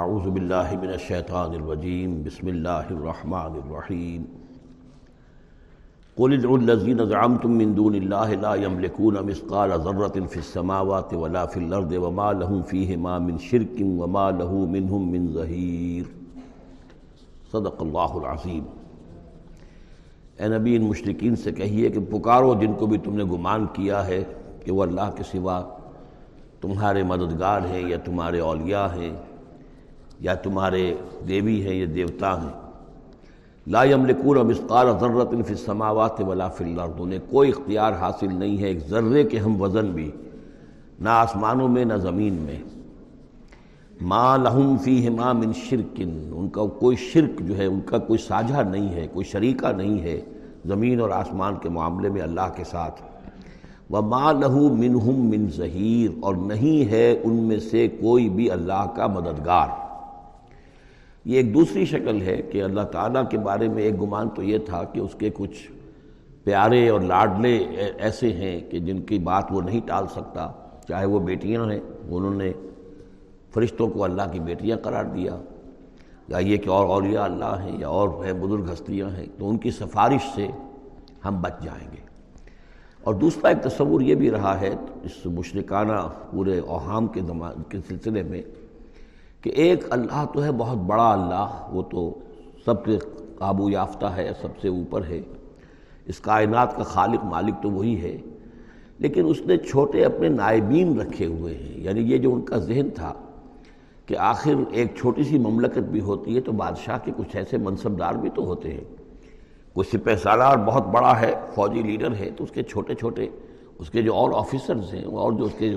اعوذ باللہ من الشیطان الرجیم، بسم اللہ الرحمن الرحیم۔ قل ادعوا الذین زعمتم من دون اللہ لا يملكون مثقال ذرة في السماوات ولا في الارض وما لهم فيهما من شرك وما له منهم من ظہیر صدق اللہ العظیم۔ اے نبی، ان مشرقین سے کہیے کہ پکارو جن کو بھی تم نے گمان کیا ہے کہ وہ اللہ کے سوا تمہارے مددگار ہیں یا تمہارے اولیاء ہیں۔ یا تمہارے دیوی ہیں یا دیوتا ہیں۔ لا یملکون مثقال ذرۃ فی السماوات ولا فی الارض۔ انہیں کوئی اختیار حاصل نہیں ہے ایک ذرے کے ہم وزن بھی نہ آسمانوں میں، نہ زمین میں۔ ما لہم فیہما من شرکن ان کا کوئی شرک جو ہے، ان کا کوئی ساجھا نہیں ہے، کوئی شریکہ نہیں ہے زمین اور آسمان کے معاملے میں اللہ کے ساتھ۔ وما لہو منہم من ظہیر اور نہیں ہے ان میں سے کوئی بھی اللہ کا مددگار۔ یہ ایک دوسری شکل ہے کہ اللہ تعالیٰ کے بارے میں ایک گمان تو یہ تھا کہ اس کے کچھ پیارے اور لاڈلے ایسے ہیں کہ جن کی بات وہ نہیں ٹال سکتا، چاہے وہ بیٹیاں ہیں، انہوں نے فرشتوں کو اللہ کی بیٹیاں قرار دیا۔ یا یہ کہ اور اولیاء اللہ ہیں یا اور ہیں، بزرگ ہستیاں ہیں، تو ان کی سفارش سے ہم بچ جائیں گے۔ اور دوسرا ایک تصور یہ بھی رہا ہے، اس مشرکانہ پورے اوہام کے زمان کے سلسلے میں کہ ایک اللہ تو ہے بہت بڑا اللہ، وہ تو سب کے قابو یافتہ ہے، سب سے اوپر ہے۔ اس کائنات کا خالق، مالک تو وہی ہے۔ لیکن اس نے چھوٹے اپنے نائبین رکھے ہوئے ہیں۔ یعنی یہ جو ان کا ذہن تھا کہ آخر ایک چھوٹی سی مملکت بھی ہوتی ہے، تو بادشاہ کے کچھ ایسے منصب دار بھی تو ہوتے ہیں۔ کوئی سپہ سالار بہت بڑا ہے، فوجی لیڈر ہے، تو اس کے چھوٹے چھوٹے، اس کے جو اور آفیسرز ہیں، اور جو اس کے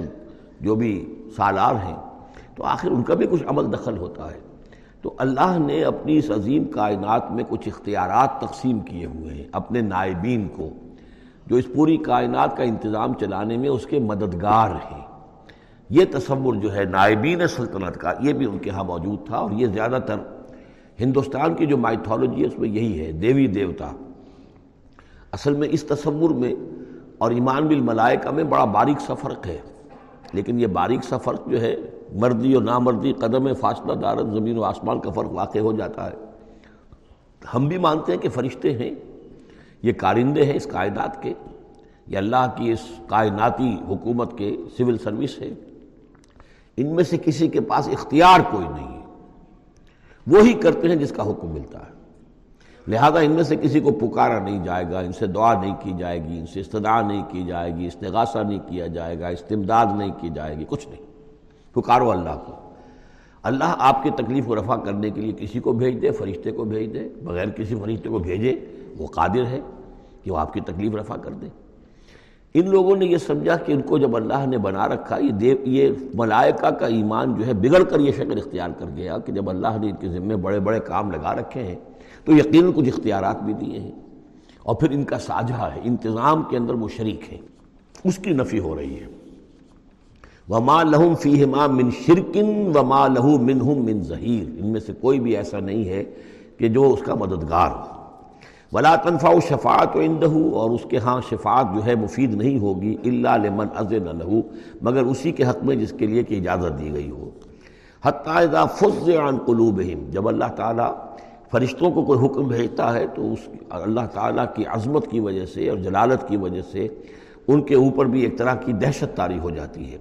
جو بھی سالار ہیں تو آخر ان کا بھی کچھ عمل دخل ہوتا ہے۔ تو اللہ نے اپنی اس عظیم کائنات میں کچھ اختیارات تقسیم کیے ہوئے ہیں اپنے نائبین کو، جو اس پوری کائنات کا انتظام چلانے میں اس کے مددگار ہیں۔ یہ تصور جو ہے نائبین سلطنت کا، یہ بھی ان کے ہاں موجود تھا اور یہ زیادہ تر ہندوستان کی جو مائتھولوجی ہے اس میں یہی ہے، دیوی دیوتا۔ اصل میں اس تصور میں اور ایمان بالملائکہ میں بڑا باریک سا فرق ہے، لیکن یہ باریک سا فرق جو ہے مردی اور نامردی قدم فاصلہ دارت زمین و آسمان کا فرق واقع ہو جاتا ہے۔ ہم بھی مانتے ہیں کہ فرشتے ہیں، یہ کارندے ہیں اس کائنات کے۔ یہ اللہ کی اس کائناتی حکومت کے سول سروس ہے ان میں سے کسی کے پاس اختیار کوئی نہیں ہے۔ وہی کرتے ہیں جس کا حکم ملتا ہے۔ لہذا ان میں سے کسی کو پکارا نہیں جائے گا، ان سے دعا نہیں کی جائے گی، ان سے استدعا نہیں کی جائے گی، استغاثہ نہیں کیا جائے گا، استمداد نہیں کی جائے گی، کچھ نہیں۔ پکارو اللہ کو۔ اللہ آپ کی تکلیف کو رفع کرنے کے لیے کسی کو بھیج دے، فرشتے کو بھیج دے، بغیر کسی فرشتے کو بھیجے، وہ قادر ہے کہ وہ آپ کی تکلیف رفع کر دے۔ ان لوگوں نے یہ سمجھا کہ ان کو جب اللہ نے بنا رکھا، یہ دیو، یہ ملائکہ کا ایمان جو ہے بگڑ کر یہ شکل اختیار کر گیا کہ جب اللہ نے ان کے ذمے بڑے بڑے کام لگا رکھے ہیں، تو یقیناً کچھ اختیارات بھی دیے ہیں۔ اور پھر ان کا ساجھا ہے، انتظام کے اندر وہ شریک ہے اس کی نفی ہو رہی ہے۔ وما لہم فیہما من شرکن وما لہو منہم من ظہیر ان میں سے کوئی بھی ایسا نہیں ہے کہ جو اس کا مددگار ہو۔ ولا تنفع شفاعت و اور اس کے ہاں شفاعت جو ہے مفید نہیں ہوگی اللہ لمن اذن له، مگر اسی کے حق میں جس کے لیے کہ اجازت دی گئی ہو۔ حتی اذا فز عن قلوبہم جب اللہ تعالیٰ فرشتوں کو کوئی حکم بھیجتا ہے تو اس اللہ تعالیٰ کی عظمت کی وجہ سے اور جلالت کی وجہ سے ان کے اوپر بھی ایک طرح کی دہشت تاری ہو جاتی ہے۔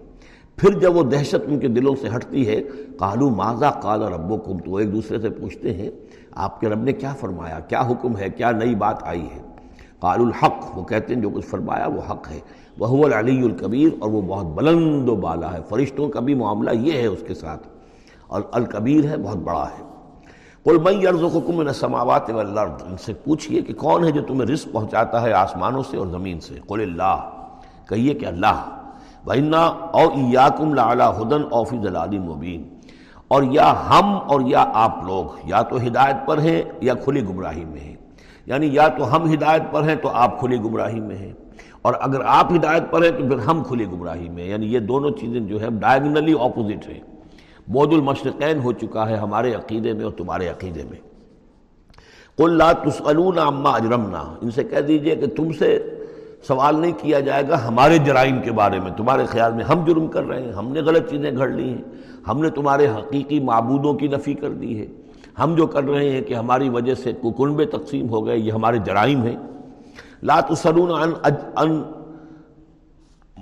پھر جب وہ دہشت ان کے دلوں سے ہٹتی ہے کالو ماضا کال رب کم تو ایک دوسرے سے پوچھتے ہیں، آپ کے رب نے کیا فرمایا؟ کیا حکم ہے؟ کیا نئی بات آئی ہے؟ قال الحق، وہ کہتے ہیں جو کچھ فرمایا وہ حق ہے۔ وہ العلی الکبیر، اور وہ بہت بلند و بالا ہے۔ فرشتوں کا بھی معاملہ یہ ہے اس کے ساتھ۔ اور الکبیر ہے، بہت بڑا ہے۔ قل من یرزقکم من السماوات والارض، ان سے پوچھئے کہ کون ہے جو تمہیں رزق پہنچاتا ہے آسمانوں سے اور زمین سے؟ قل اللہ کہیے کہ اللہ۔ وَإِنَّا او ایاکم لَعَلَى هُدًا او فی مبین اور یا ہم اور یا آپ لوگ یا تو ہدایت پر ہیں یا کھلی گمراہی میں ہیں۔ یعنی یا تو ہم ہدایت پر ہیں تو آپ کھلی گمراہی میں ہیں۔ اور اگر آپ ہدایت پر ہیں تو پھر ہم کھلی گمراہی میں ہیں۔ یعنی یہ دونوں چیزیں جو ہے ڈائگنلی اپوزٹ ہیں۔ بود المشرقین ہو چکا ہے ہمارے عقیدے میں اور تمہارے عقیدے میں۔ قل لا تسألون عما اجرمنا ان سے کہہ دیجیے کہ تم سے سوال نہیں کیا جائے گا ہمارے جرائم کے بارے میں۔ تمہارے خیال میں ہم جرم کر رہے ہیں، ہم نے غلط چیزیں گھڑ لی ہیں، ہم نے تمہارے حقیقی معبودوں کی نفی کر دی ہے۔ ہم جو کر رہے ہیں کہ ہماری وجہ سے ککنبے تقسیم ہو گئے، یہ ہمارے جرائم ہیں۔ لا تسرون عن ان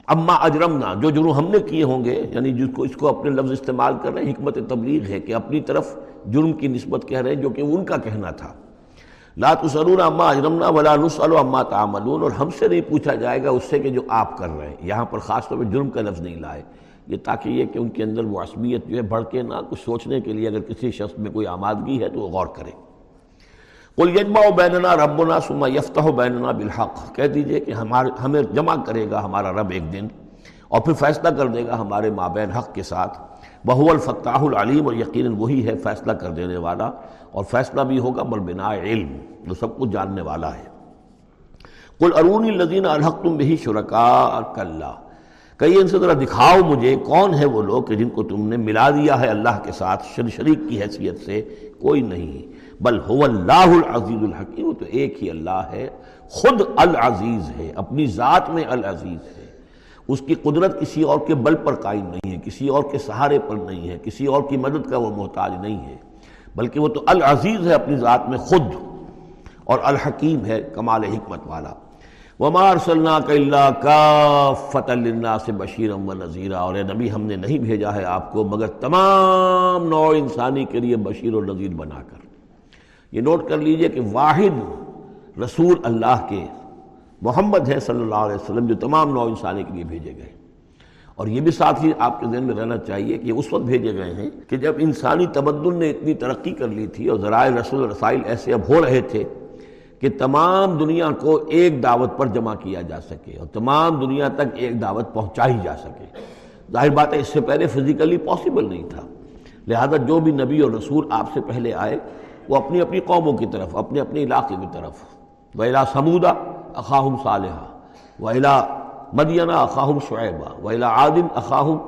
اما اجرمنا۔ جو جرم ہم نے کیے ہوں گے یعنی جس کو اس کو اپنے لفظ استعمال کر رہے ہیں، حکمت تبلیغ ہے کہ اپنی طرف جرم کی نسبت کہہ رہے ہیں، جو کہ ان کا کہنا تھا۔ لا تسرون اما اجرمنا ولا نسأل اما تعملون اور ہم سے نہیں پوچھا جائے گا اس سے کہ جو آپ کر رہے ہیں۔ یہاں پر خاص طور پہ جرم کا لفظ نہیں لائے۔ یہ تاکہ یہ کہ ان کے اندر وہ عصبیت جو ہے بڑھ کے نہ کچھ سوچنے کے لیے اگر کسی شخص میں کوئی آمادگی ہے تو وہ غور کرے۔ قل یجمع بیننا ربنا ثم یفتح بیننا بالحق۔ کہہ دیجیے کہ ہمارے ہمیں جمع کرے گا ہمارا رب ایک دن اور پھر فیصلہ کر دے گا ہمارے مابین حق کے ساتھ۔ بہو الفتاح العلیم اور یقیناً وہی ہے فیصلہ کر دینے والا اور فیصلہ بھی ہوگا بل بنا علم، جو سب کچھ جاننے والا ہے۔ قل ارونی الذین الحق تم بہی شرکا کلّہ کئی ان سے ذرا دکھاؤ مجھے کون ہے وہ لوگ کہ جن کو تم نے ملا دیا ہے اللہ کے ساتھ شر شریک کی حیثیت سے، کوئی نہیں۔ بل ہو اللہ العزیز الحکیم تو ایک ہی اللہ ہے، خود العزیز ہے، اپنی ذات میں العزیز ہے۔ اس کی قدرت کسی اور کے بل پر قائم نہیں ہے، کسی اور کے سہارے پر نہیں ہے، کسی اور کی مدد کا وہ محتاج نہیں ہے۔ بلکہ وہ تو العزیز ہے اپنی ذات میں خود، اور الحکیم ہے کمال حکمت والا۔ وما ارسلناک الا کافۃ للناس بشیرا ونذیرا اور اے نبی، ہم نے نہیں بھیجا ہے آپ کو، مگر تمام نوع انسانی کے لیے بشیر و نذیر بنا کر۔ یہ نوٹ کر لیجیے کہ واحد رسول اللہ کے محمد ہے صلی اللہ علیہ وسلم، جو تمام نوع انسانی کے لیے بھیجے گئے۔ اور یہ بھی ساتھ ہی آپ کے ذہن میں رہنا چاہیے کہ اس وقت بھیجے گئے ہیں کہ جب انسانی تمدن نے اتنی ترقی کر لی تھی اور ذرائع رسول رسائل ایسے اب ہو رہے تھے کہ تمام دنیا کو ایک دعوت پر جمع کیا جا سکے اور تمام دنیا تک ایک دعوت پہنچائی جا سکے۔ ظاہر بات ہے، اس سے پہلے فزیکلی پاسبل نہیں تھا۔ لہذا جو بھی نبی اور رسول آپ سے پہلے آئے، وہ اپنی اپنی قوموں کی طرف، اپنے اپنے علاقے کی طرف۔ ویلا سمودہ اخاہم صالحہ ویلا مدینہ اخاہم شعیبہ ویلا عادم اخاہم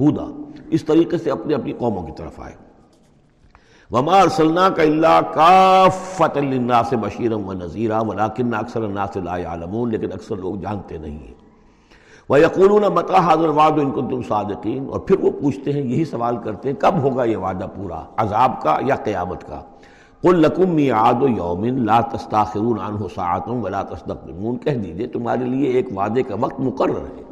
ہودا اس طریقے سے اپنے اپنی قوموں کی طرف آئے۔ وما ارسلنا کا اللہ کا کافت للناس بشیرا و نذیرا ولکن اکثر الناس لا يعلمون، لیکن اکثر لوگ جانتے نہیں ہیں۔ وَيَقُولُونَ مَتَى هَذَا الْوَعْدُ إِن كُنتُمْ صَادِقِينَ؟ اور پھر وہ پوچھتے ہیں، یہی سوال کرتے ہیں، کب ہوگا یہ وعدہ پورا؟ عذاب کا یا قیامت کا؟ قُلْ لَكُمْ مِيعَادُ يَوْمٍ لَا تَسْتَاخِرُونَ عَنْهُ سَاعَةٌ وَلَا تَسْتَقْدِمُونَ، کہہ دیجیے تمہارے لیے ایک وعدے کا وقت مقرر ہے۔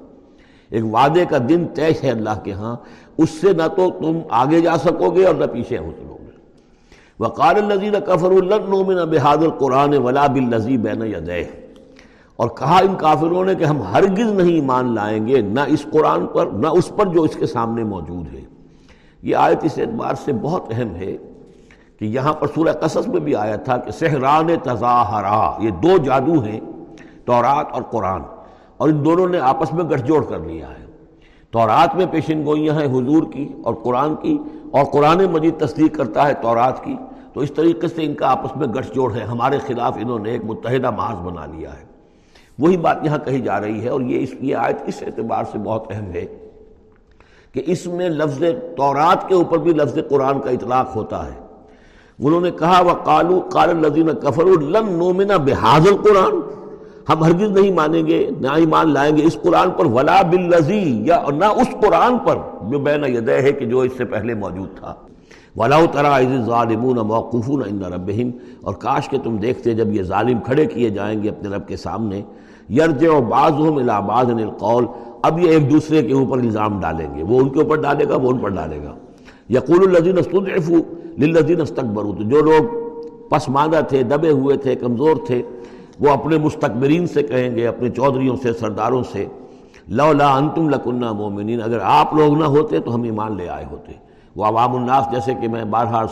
ایک وعدے کا دن طے ہے اللہ کے ہاں اس سے نہ تو تم آگے جا سکو گے اور نہ پیچھے ہو سکو وقال الذين كفروا لن نؤمن بهذا القران ولا بالذي بين يديه اور کہا ان کافروں نے کہ ہم ہرگز نہیں ایمان لائیں گے، نہ اس قرآن پر، نہ اس پر جو اس کے سامنے موجود ہے۔ یہ آیت اس اعتبار سے بہت اہم ہے کہ یہاں پر سورہ قصص میں بھی آیا تھا کہ سہران تظاہرا، یہ دو جادو ہیں، تورات اور قرآن، اور ان دونوں نے آپس میں گٹھ جوڑ کر لیا ہے۔ تورات میں پیشن گوئیاں ہیں حضور کی اور قرآن کی، اور قرآن مجید تصدیق کرتا ہے تورات کی۔ تو اس طریقے سے ان کا آپس میں گٹھ جوڑ ہے۔ ہمارے خلاف انہوں نے ایک متحدہ محاذ بنا لیا ہے۔ وہی بات یہاں کہی جا رہی ہے اور یہ اس، یہ آیت اس اعتبار سے بہت اہم ہے کہ اس میں لفظ تورات کے اوپر بھی لفظ قرآن کا اطلاق ہوتا ہے۔ انہوں نے کہا وہ کالو کال الزین کفر الن نومنا بحاظ القرآن۔ ہم ہرگز نہیں مانیں گے، نہ ایمان لائیں گے اس قرآن پر، ولا باللزی یا نہ اس قرآن پر، جو بین یدہ ہے کہ جو اس سے پہلے موجود تھا۔ ولا ترا ظالمون موقفون عند ربہم اور کاش کہ تم دیکھتے جب یہ ظالم کھڑے کیے جائیں گے اپنے رب کے سامنے۔ یرجع بعضهم الى بعض القول۔ اب یہ ایک دوسرے کے اوپر الزام ڈالیں گے۔ وہ ان کے اوپر ڈالے گا، وہ ان پر ڈالے گا۔ یقول الذین استضعفوا للذین استكبروا تو جو لوگ پسماندہ تھے، دبے ہوئے تھے، کمزور تھے، وہ اپنے مستقبرین سے کہیں گے اپنے چودھریوں سے، سرداروں سے، لولا انتم لکنہ مومنین، اگر آپ لوگ نہ ہوتے تو ہم ایمان لے آئے ہوتے۔ وہ عوام الناس جیسے کہ میں بارہا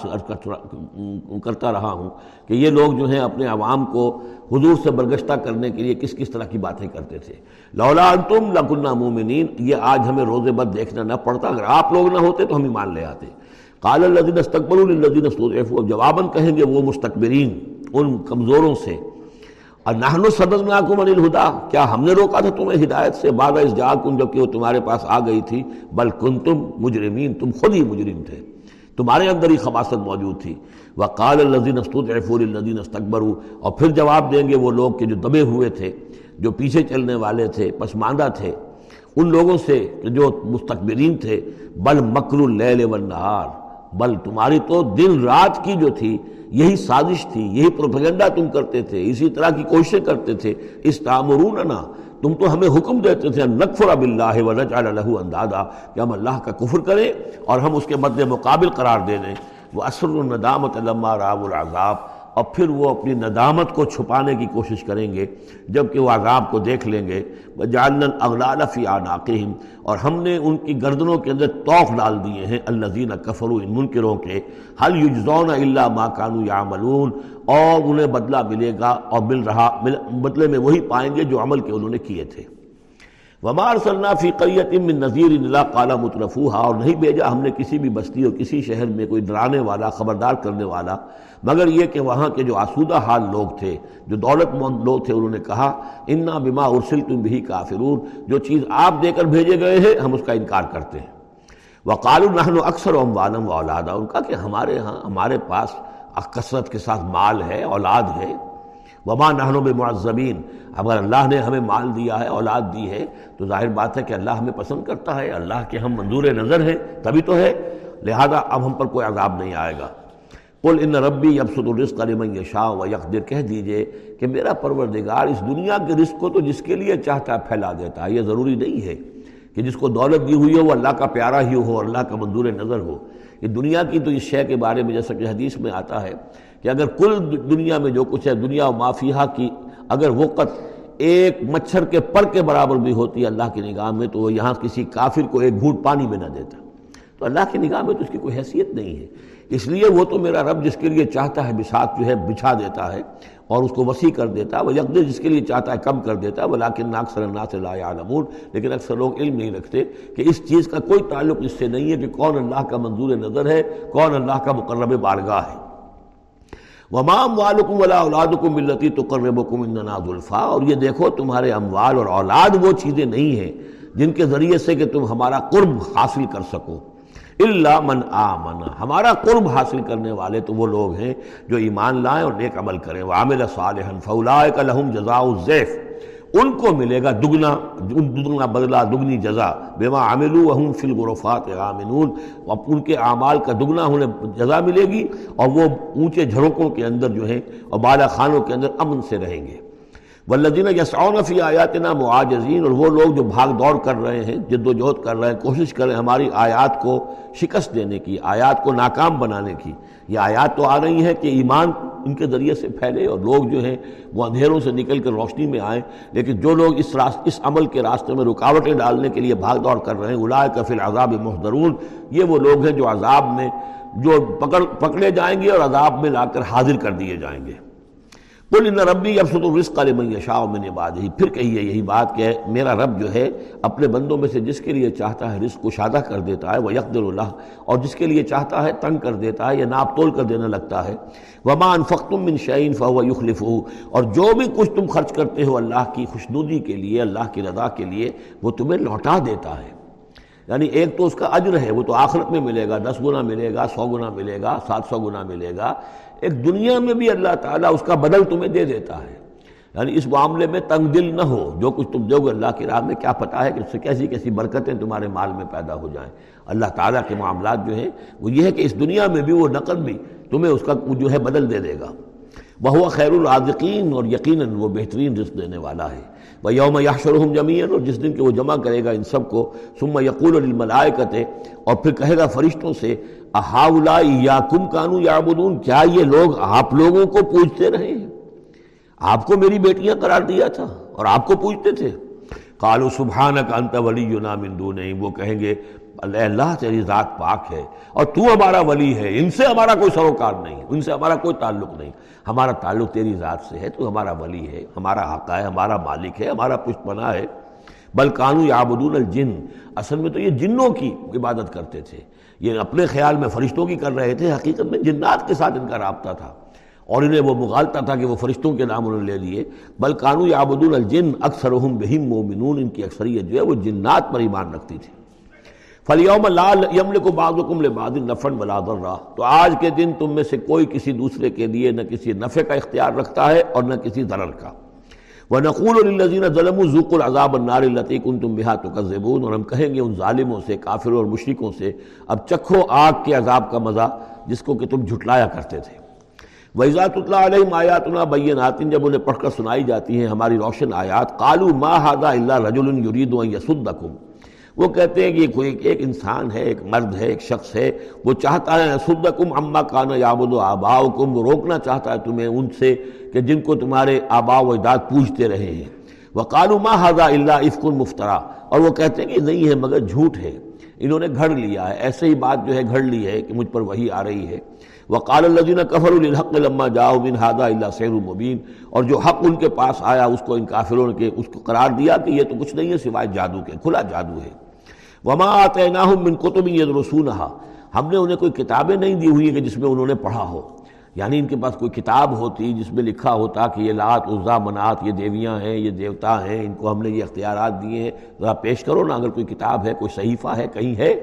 کرتا رہا ہوں کہ یہ لوگ جو ہیں اپنے عوام کو حضور سے برگشتہ کرنے کے لیے کس کس طرح کی باتیں کرتے تھے۔ لولا انتم لکنہ مومنین، یہ آج ہمیں روز بد دیکھنا نہ پڑتا، اگر آپ لوگ نہ ہوتے تو ہم ایمان لے آتے۔ قال الذین استقبلوا للذین جواباً کہیں گے وہ مستقبرین ان کمزوروں سے۔ اور نہن صدقناکم عن الہدا، کیا ہم نے روکا تھا تمہیں ہدایت سے؟ بعد اس جاکم جبکہ وہ تمہارے پاس آ گئی تھی؟ بل کنتم مجرمین، تم خود ہی مجرم تھے۔ تمہارے اندر ہی خباست موجود تھی۔ وقال الذین استضعفوا للذین استكبروا اور پھر جواب دیں گے وہ لوگ کہ جو دبے ہوئے تھے، جو پیچھے چلنے والے تھے پسماندہ تھے۔ ان لوگوں سے جو مستقبرین تھے، بل مکر اللیل والنہار۔ بل تمہاری تو دن رات کی جو تھی، یہی سازش تھی، یہی پروپیگنڈا تم کرتے تھے، اسی طرح کی کوششیں کرتے تھے۔ اس تعمروننا تم تو ہمیں حکم دیتے تھے نقفر باللہ ونجعل الہ اندادا، کہ ہم اللہ کا کفر کریں اور ہم اس کے مد مقابل قرار دے دیں۔ وہ اثر الندامت علامہ راب العذاب۔ اور پھر وہ اپنی ندامت کو چھپانے کی کوشش کریں گے جبکہ وہ عذاب کو دیکھ لیں گے۔ جالن اغلال فی عناقہم اور ہم نے ان کی گردنوں کے اندر توق ڈال دیے ہیں۔ الذین کفروا ان منکروں کے۔ حل یجزون الا ما کانوا یعملون اور انہیں بدلہ ملے گا اور مل رہا بدلے میں وہی پائیں گے جو عمل کے انہوں نے کیے تھے۔ ومار صلی فی قریت من نذیر اللہ قالا مترفوہا، اور نہیں بھیجا ہم نے کسی بھی بستی اور کسی شہر میں کوئی ڈرانے والا، خبردار کرنے والا، مگر یہ کہ وہاں کے جو آسودہ حال لوگ تھے، جو دولت مند لوگ تھے، انہوں نے کہا، انا بما ارسل تم بھی کافرون، جو چیز آپ دے کر بھیجے گئے ہیں، ہم اس کا انکار کرتے ہیں. وقال النحن اکثر اموالم و اولادہ ان کا کہ ہمارے ہاں ہمارے پاس کثرت کے ساتھ مال ہے، اولاد ہے وما نحن بمعذبین اگر اللہ نے ہمیں مال دیا ہے، اولاد دی ہے، تو ظاہر بات ہے کہ اللہ ہمیں پسند کرتا ہے۔ اللہ کے ہم منظور نظر ہیں، تبھی تو ہے۔ لہذا اب ہم پر کوئی عذاب نہیں آئے گا۔ قل ان ربی ابسط الرزق لمن یشاء و یقدر کہہ دیجیے کہ میرا پروردگار اس دنیا کے رزق کو تو جس کے لیے چاہتا ہے پھیلا دیتا ہے۔ یہ ضروری نہیں ہے کہ جس کو دولت دی ہوئی ہو، وہ اللہ کا پیارا ہی ہو اللہ کا منظور نظر ہو۔ یہ دنیا کی تو اس شے کے بارے میں جیسا کہ حدیث میں آتا ہے کہ اگر کل دنیا میں جو کچھ ہے، دنیا و مافیہ کی اگر وقت ایک مچھر کے پر کے برابر بھی ہوتی ہے اللہ کی نگاہ میں، تو وہ یہاں کسی کافر کو ایک گھوٹ پانی میں نہ دیتا۔ تو اللہ کی نگاہ میں تو اس کی کوئی حیثیت نہیں ہے۔ اس لیے وہ تو میرا رب جس کے لیے چاہتا ہے بسات جو ہے، بچھا دیتا ہے اور اس کو وسیع کر دیتا ہے وہ یکدے جس کے لیے چاہتا ہے کم کر دیتا ہے وہ لاکن ناکثر الناس لا یعلمون۔ لیکن اکثر لوگ علم نہیں رکھتے کہ اس چیز کا کوئی تعلق اس سے نہیں ہے کہ کون اللہ کا منظور نظر ہے، کون اللہ کا مقرب بارگاہ ہے۔ ومام والم ولا اولادکم ملتی تقربکم اننا ذلفا اور یہ دیکھو تمہارے اموال اور اولاد وہ چیزیں نہیں ہیں جن کے ذریعے سے کہ تم ہمارا قرب حاصل کر سکو۔ اللہ من آمن۔ ہمارا قرب حاصل کرنے والے تو وہ لوگ ہیں جو ایمان لائیں اور نیک عمل کریں۔ وعمل صالحا فاولائک لہم جزاء الزیف ان کو ملے گا دگنا دگنا بدلہ، دگنی جزا بیما عملو وہم فی الغرفات غامنون ان کے اعمال کا دگنا انہیں جزا ملے گی اور وہ اونچے جھڑوکوں کے اندر جو ہیں اور بالا خانوں کے اندر امن سے رہیں گے۔ والذین یسعون فی آیاتنا معاجزین، اور وہ لوگ جو بھاگ دوڑ کر رہے ہیں، جد و جہد کر رہے ہیں، کوشش کر رہے ہیں ہماری آیات کو شکست دینے کی، آیات کو ناکام بنانے کی۔ یہ آیات تو آ رہی ہیں کہ ایمان ان کے ذریعے سے پھیلے، اور لوگ جو ہیں وہ اندھیروں سے نکل کر روشنی میں آئیں۔ لیکن جو لوگ اس راست، اس عمل کے راستے میں رکاوٹیں ڈالنے کے لیے بھاگ دوڑ کر رہے ہیں اولائے کفل عذاب محدرون یہ وہ لوگ ہیں جو عذاب میں، جو پکڑ، پکڑے جائیں گے اور عذاب میں لا کر حاضر کر دیے جائیں گے۔ بول ان ربی اب الرزق لمن یشاء من بعد ہی پھر کہیے یہی بات کہ میرا رب جو ہے اپنے بندوں میں سے جس کے لیے چاہتا ہے رزق کو شادہ کر دیتا ہے وہ یقدر اللہ اور جس کے لیے چاہتا ہے تنگ کر دیتا ہے، یا ناپ تول کر دینے لگتا ہے۔ وما انفقتم من شعین فهو يخلفه، اور جو بھی کچھ تم خرچ کرتے ہو اللہ کی خوشنودی کے لیے، اللہ کی رضا کے لیے، وہ تمہیں لوٹا دیتا ہے۔ یعنی ایک تو اس کا اجر ہے، وہ تو آخرت میں ملے گا، دس گنا ملے گا، سو گنا ملے گا، سات سو گنا ملے گا۔ ایک دنیا میں بھی اللہ تعالیٰ اس کا بدل تمہیں دے دیتا ہے۔ یعنی اس معاملے میں تنگ دل نہ ہو۔ جو کچھ تم دو گے، اللہ کی راہ میں کیا پتہ ہے کہ اس سے کیسی کیسی برکتیں تمہارے مال میں پیدا ہو جائیں۔ اللہ تعالیٰ کے معاملات جو ہیں، وہ یہ ہے کہ اس دنیا میں بھی، وہ نقد بھی تمہیں اس کا جو ہے بدل دے دے گا۔ وہ خیر العادقین اور یقیناً وہ بہترین رزق دینے والا ہے۔ وہ یوم یاشرحم جمین اور جس دن کہ وہ جمع کرے گا ان سب کو، ثم یقول الملائکت اور پھر کہے گا فرشتوں سے احاولا یا کم کانو یا کیا یہ لوگ آپ لوگوں کو پوچھتے رہے ہیں؟ آپ کو میری بیٹیاں قرار دیا تھا اور آپ کو پوچھتے تھے۔ کالو سبحانک انت ولی من دون نہیں وہ کہیں گے اللہ اللہ تیری ذات پاک ہے اور تو ہمارا ولی ہے، ان سے ہمارا کوئی سروکار نہیں، ان سے ہمارا کوئی تعلق نہیں۔ ہمارا تعلق تیری ذات سے ہے، تو ہمارا ولی ہے، ہمارا حقہ ہے، ہمارا مالک ہے، ہمارا پشت پناہ ہے۔ بل قانو یعبدون الجن، اصل میں تو یہ جنوں کی عبادت کرتے تھے۔ یہ اپنے خیال میں فرشتوں کی کر رہے تھے، حقیقت میں جنات کے ساتھ ان کا رابطہ تھا۔ اور انہیں وہ مغالتا تھا کہ وہ فرشتوں کے نام انہوں نے لے لیے۔ بل قانو یعبدون الجن اکثر بہم مومنون، ان کی اکثریت جو ہے وہ جنات پر ایمان رکھتی تھی۔ فلیوم لال یمل کو بعض حکم لباد نفن بلادر رہا تو آج کے دن تم میں سے کوئی کسی دوسرے کے لیے نہ کسی نفع کا اختیار رکھتا ہے اور نہ کسی ضرر کا۔ وہ نقول الزین ظلم ذوق العذاب النار الطیق ان تم بہا تو اور ہم کہیں گے ان ظالموں سے، کافروں اور مشرکوں سے، اب چکھو آگ کے عذاب کا مزہ، جس کو کہ تم جھٹلایا کرتے تھے۔ وَإِذَا تُطْلَعَ عَلَيْهِمْ آيَاتُنَا بَيِّنَاتٍ، جب انہیں پڑھ کر سنائی جاتی ہیں ہماری روشن آیات، قَالُوا مَا هَذَا إِلَّا رَجُلٌ يُرِيدُ أَن يَسُدَّكُمْ وہ کہتے ہیں کہ یہ کوئی ایک انسان ہے، ایک مرد ہے، ایک شخص ہے، وہ چاہتا ہے يَسُدَّكُمْ عَمَّا كَانَ يَعْبُدُ آبَاؤُكُمْ، وہ روکنا چاہتا ہے تمہیں ان سے کہ جن کو تمہارے آبا و اجداد پوچھتے رہے ہیں۔ وَقَالُوا مَا هَذَا إِلَّا إِفْكٌ مُفْتَرَى اور وہ کہتے ہیں کہ نہیں ہے، مگر جھوٹ ہے۔ انہوں نے گھڑ لیا ہے۔ ایسے ہی بات جو ہے، گھڑ لی ہے کہ مجھ پر وہی آ رہی ہے۔ وقال الذين كفروا للحق لما جاءوا من هذا الا سحر مبين اور جو حق ان کے پاس آیا، اس کو ان کافروں نے اس کو قرار دیا کہ یہ تو کچھ نہیں ہے، سوائے جادو کے، کھلا جادو ہے۔ وما اتيناهم من كتب يدرسونها ہم نے انہیں کوئی کتابیں نہیں دی ہوئی کہ جس میں انہوں نے پڑھا ہو۔ یعنی ان کے پاس کوئی کتاب ہوتی جس میں لکھا ہوتا کہ یہ لات، عزا، منات، یہ دیویاں ہیں، یہ دیوتا ہیں، ان کو ہم نے یہ اختیارات دیے ہیں، ذرا پیش کرو نا، اگر کوئی کتاب ہے، کوئی صحیفہ ہے، کہیں ہے۔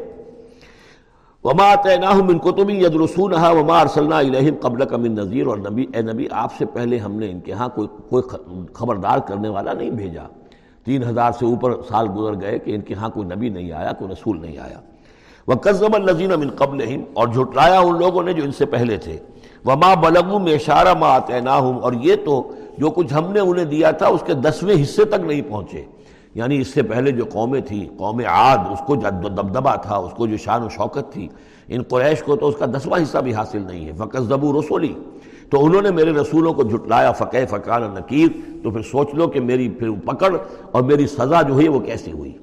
وما تعناہم من کتبی یدرسونہا وما ارسلنا الیہم قبل من نذیر اور نبی اے نبی، آپ سے پہلے ہم نے ان کے ہاں کوئی کوئی خبردار کرنے والا نہیں بھیجا۔ تین ہزار سے اوپر سال گزر گئے کہ ان کے ہاں کوئی نبی نہیں آیا، کوئی رسول نہیں آیا۔ وَقَذَّبَ الَّذِينَ مِن قَبْلِهِمْ اور جھٹلایا ان لوگوں نے جو ان سے پہلے تھے۔ وما بلغوا میشارہ ما اتیناہم اور یہ تو جو کچھ ہم نے انہیں دیا تھا اس کے دسویں حصے تک نہیں پہنچے۔ یعنی اس سے پہلے جو قومیں تھیں، قوم عاد، اس کو جو دبدبا تھا، اس کو جو شان و شوکت تھی، ان قریش کو تو اس کا دسواں حصہ بھی حاصل نہیں ہے۔ فقط زبو رسولی تو انہوں نے میرے رسولوں کو جھٹلایا فقہ فقان نقیر تو پھر سوچ لو کہ میری پھر پکڑ اور میری سزا جو ہوئی وہ کیسی ہوئی۔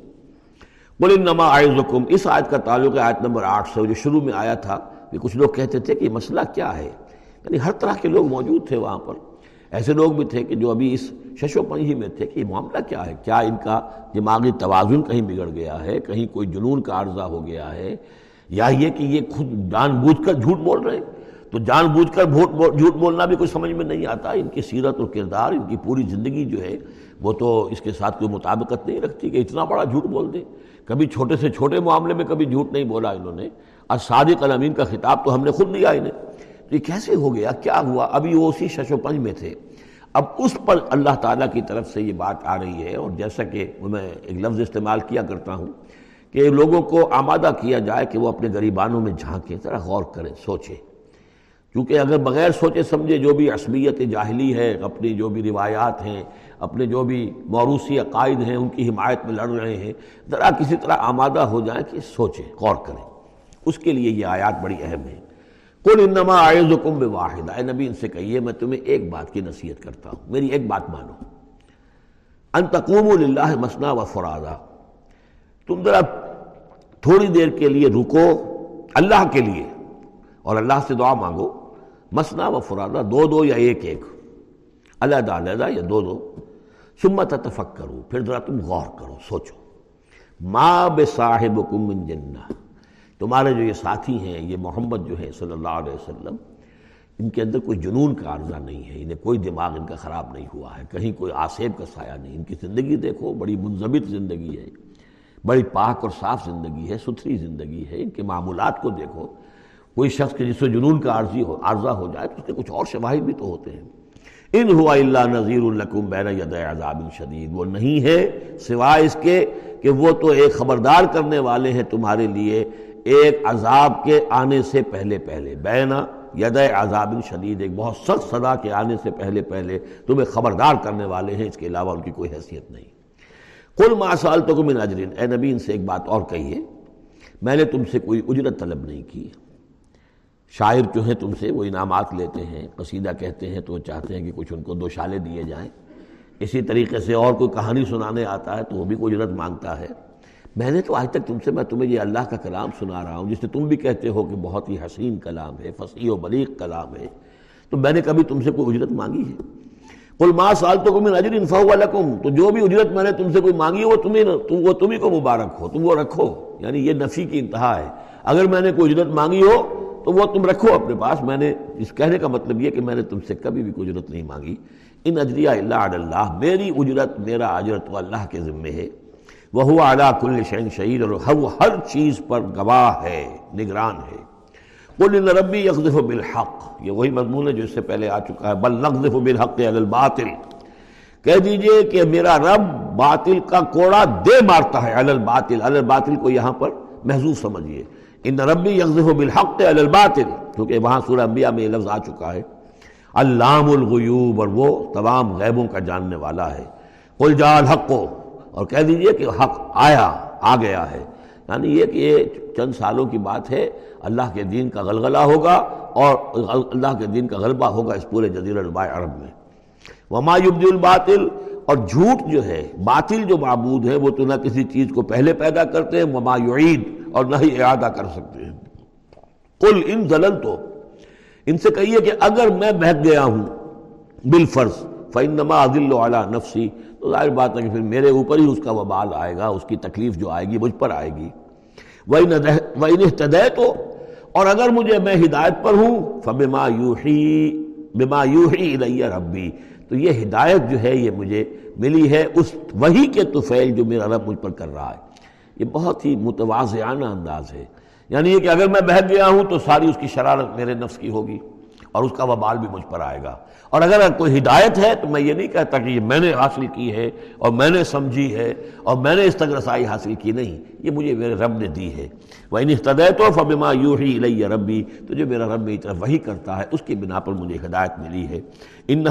بول انما آئزکم اس آیت کا تعلق ہے آیت نمبر آٹھ سے، جو شروع میں آیا تھا، کہ کچھ لوگ کہتے تھے کہ مسئلہ کیا ہے؟ یعنی ہر طرح کے لوگ موجود تھے وہاں پر۔ ایسے لوگ بھی تھے کہ جو ابھی اس شش و پنجی میں تھے کہ یہ معاملہ کیا ہے؟ کیا ان کا دماغی توازن کہیں بگڑ گیا ہے؟ کہیں کوئی جنون کا عرضہ ہو گیا ہے؟ یا یہ کہ یہ خود جان بوجھ کر جھوٹ بول رہے ہیں؟ تو جان بوجھ کر جھوٹ بولنا بھی کوئی سمجھ میں نہیں آتا۔ ان کی سیرت اور کردار، ان کی پوری زندگی جو ہے، وہ تو اس کے ساتھ کوئی مطابقت نہیں رکھتی کہ اتنا بڑا جھوٹ بول دیں کبھی چھوٹے سے چھوٹے معاملے میں کبھی جھوٹ نہیں بولا انہوں نے۔ اور صادق الامین کا خطاب تو ہم نے خود دیا انہیں۔ یہ کیسے ہو گیا؟ کیا ہوا؟ ابھی وہ اسی شش و پنج میں تھے۔ اب اس پر اللہ تعالیٰ کی طرف سے یہ بات آ رہی ہے اور جیسا کہ میں ایک لفظ استعمال کیا کرتا ہوں کہ لوگوں کو آمادہ کیا جائے کہ وہ اپنے غریبانوں میں جھانکیں، ذرا غور کریں، سوچیں۔ کیونکہ اگر بغیر سوچے سمجھے جو بھی عصبیت جاہلی ہے، اپنی جو بھی روایات ہیں، اپنے جو بھی موروثی عقائد ہیں، ان کی حمایت میں لڑ رہے ہیں، ذرا کسی طرح آمادہ ہو جائیں کہ سوچیں، غور کریں۔ اس کے لیے یہ آیات بڑی اہم ہیں۔ کل انما آئزکم بواحد اے نبی، ان سے کہیے، میں تمہیں ایک بات کی نصیحت کرتا ہوں۔ میری ایک بات مانو۔ ان تقوم للہ مسنا و فرادا تم ذرا تھوڑی دیر کے لیے رکو، اللہ کے لیے۔ اور اللہ سے دعا مانگو۔ مسنا و فرادا دو دو یا ایک ایک۔ علیحدہ علیحدہ یا دو دو۔ سمت تفک کرو پھر ذرا تم غور کرو، سوچو۔ ماں بے صاحب من جنہ۔ تمہارے جو یہ ساتھی ہیں، یہ محمد جو ہے صلی اللہ علیہ وسلم، ان کے اندر کوئی جنون کا عرضہ نہیں ہے، انہیں کوئی دماغ ان کا خراب نہیں ہوا ہے، کہیں کوئی آسیب کا سایہ نہیں، ان کی زندگی دیکھو، بڑی منظمت زندگی ہے، بڑی پاک اور صاف زندگی ہے، ستھری زندگی ہے، ان کے معمولات کو دیکھو، کوئی شخص کے جس سے جنون کا عارضی ہو عارضہ ہو جائے تو اس کے کچھ اور شواہد بھی تو ہوتے ہیں۔ ان ہوا اللہ نذیر القم بین ید عذاب شدید، وہ نہیں ہے سوائے اس کے کہ وہ تو ایک خبردار کرنے والے ہیں تمہارے لیے ایک عذاب کے آنے سے پہلے پہلے، بینا ید عذاب شدید، ایک بہت سخت صدا کے آنے سے پہلے پہلے تمہیں خبردار کرنے والے ہیں، اس کے علاوہ ان کی کوئی حیثیت نہیں۔ کل ماسال تو من اجرین، اے نبی، ان سے ایک بات اور کہیے، میں نے تم سے کوئی اجرت طلب نہیں کی۔ شاعر جو ہیں تم سے، وہ انعامات لیتے ہیں، قصیدہ کہتے ہیں، تو وہ چاہتے ہیں کہ کچھ ان کو دو شالے دیے جائیں۔ اسی طریقے سے اور کوئی کہانی سنانے آتا ہے، تو وہ بھی کوئی اجرت مانگتا ہے۔ میں نے تو آج تک تم سے میں تمہیں یہ اللہ کا کلام سنا رہا ہوں جس سے تم بھی کہتے ہو کہ بہت ہی حسین کلام ہے، فصیح و بلیغ کلام ہے۔ تو میں نے کبھی تم سے کوئی اجرت مانگی ہے؟ کل ماں سال تو کوئی اجر انفا لکم۔ تو جو بھی اجرت میں نے تم سے کوئی مانگی وہ تمہیں تم وہ تمہیں کو مبارک ہو، تم وہ رکھو۔ یعنی یہ نفی کی انتہا ہے۔ اگر میں نے کوئی اجرت مانگی ہو، تو وہ تم رکھو اپنے پاس۔ میں نے اس کہنے کا مطلب یہ کہ میں نے تم سے کبھی بھی کوئی اجرت نہیں مانگی۔ ان اجریہ اللہ اللہ، میری اجرت، میرا اجرت وہ اللہ کے ذمے ہے۔ وہ اعلیٰ کل شہن شہید اور ہر چیز پر گواہ ہے، نگران ہے۔ کل ربی یکف بالحق، یہ وہی مضمون ہے جو اس سے پہلے آ چکا ہے۔ بل نقذف بالحق الباطل۔ کہہ دیجیے کہ میرا رب باطل کا کوڑا دے مارتا ہے الل باطل الل باطل کو یہاں پر محضوظ سمجھیے ان ربی یغزف بالحق الل باطل کیونکہ وہاں سورہ انبیاء میں یہ لفظ آ چکا ہے۔ علام الغیوب، اور وہ تمام غیبوں کا جاننے والا ہے۔ قل جا الحق اور کہہ دیجیے کہ حق آیا، آ گیا ہے۔ یعنی یہ کہ یہ چند سالوں کی بات ہے، اللہ کے دین کا غلغلہ ہوگا اور اللہ کے دین کا غلبہ ہوگا اس پورے جزیر الباء عرب میں۔ وما یبدی الباطل، اور جھوٹ جو ہے، باطل جو معبود ہے، وہ تو نہ کسی چیز کو پہلے پیدا کرتے ہیں، وما یعید اور نہ ہی اعادہ کر سکتے ہیں۔ قل ان ضلل تو ان سے کہیے کہ اگر میں بہت گیا ہوں بالفرض فَإِنَّمَا عَدِلُّ عَلَى نَفْسِي تو ظاہر بات ہے کہ پھر میرے اوپر ہی اس کا وبال آئے گا، اس کی تکلیف جو آئے گی مجھ پر آئے گی۔ وَإِنِ اهْتَدَيْتُ تو اور اگر مجھے میں ہدایت پر ہوں، فَبِمَا يُوحِي بِمَا يُوحِي إِلَيَّ رَبِّي۔ تو یہ ہدایت جو ہے، یہ مجھے ملی ہے اس وہی کے طفیل جو میرا رب مجھ پر کر رہا ہے۔ یہ بہت ہی متوازیانہ انداز ہے۔ یعنی یہ کہ اگر میں بہت گیا ہوں تو ساری اس کی شرارت میرے نفس کی ہوگی۔ اور اس کا وبال بھی مجھ پر آئے گا۔ اور اگر کوئی ہدایت ہے تو میں یہ نہیں کہتا کہ یہ میں نے حاصل کی ہے اور میں نے سمجھی ہے اور میں نے اس تک رسائی حاصل کی نہیں۔ یہ مجھے میرے رب نے دی ہے۔ وہ انتدیت و فبما یوں ہی لئی ربی تو جو میرا رب میری طرف وہی کرتا ہے، اس کی بنا پر مجھے ہدایت ملی ہے۔ ان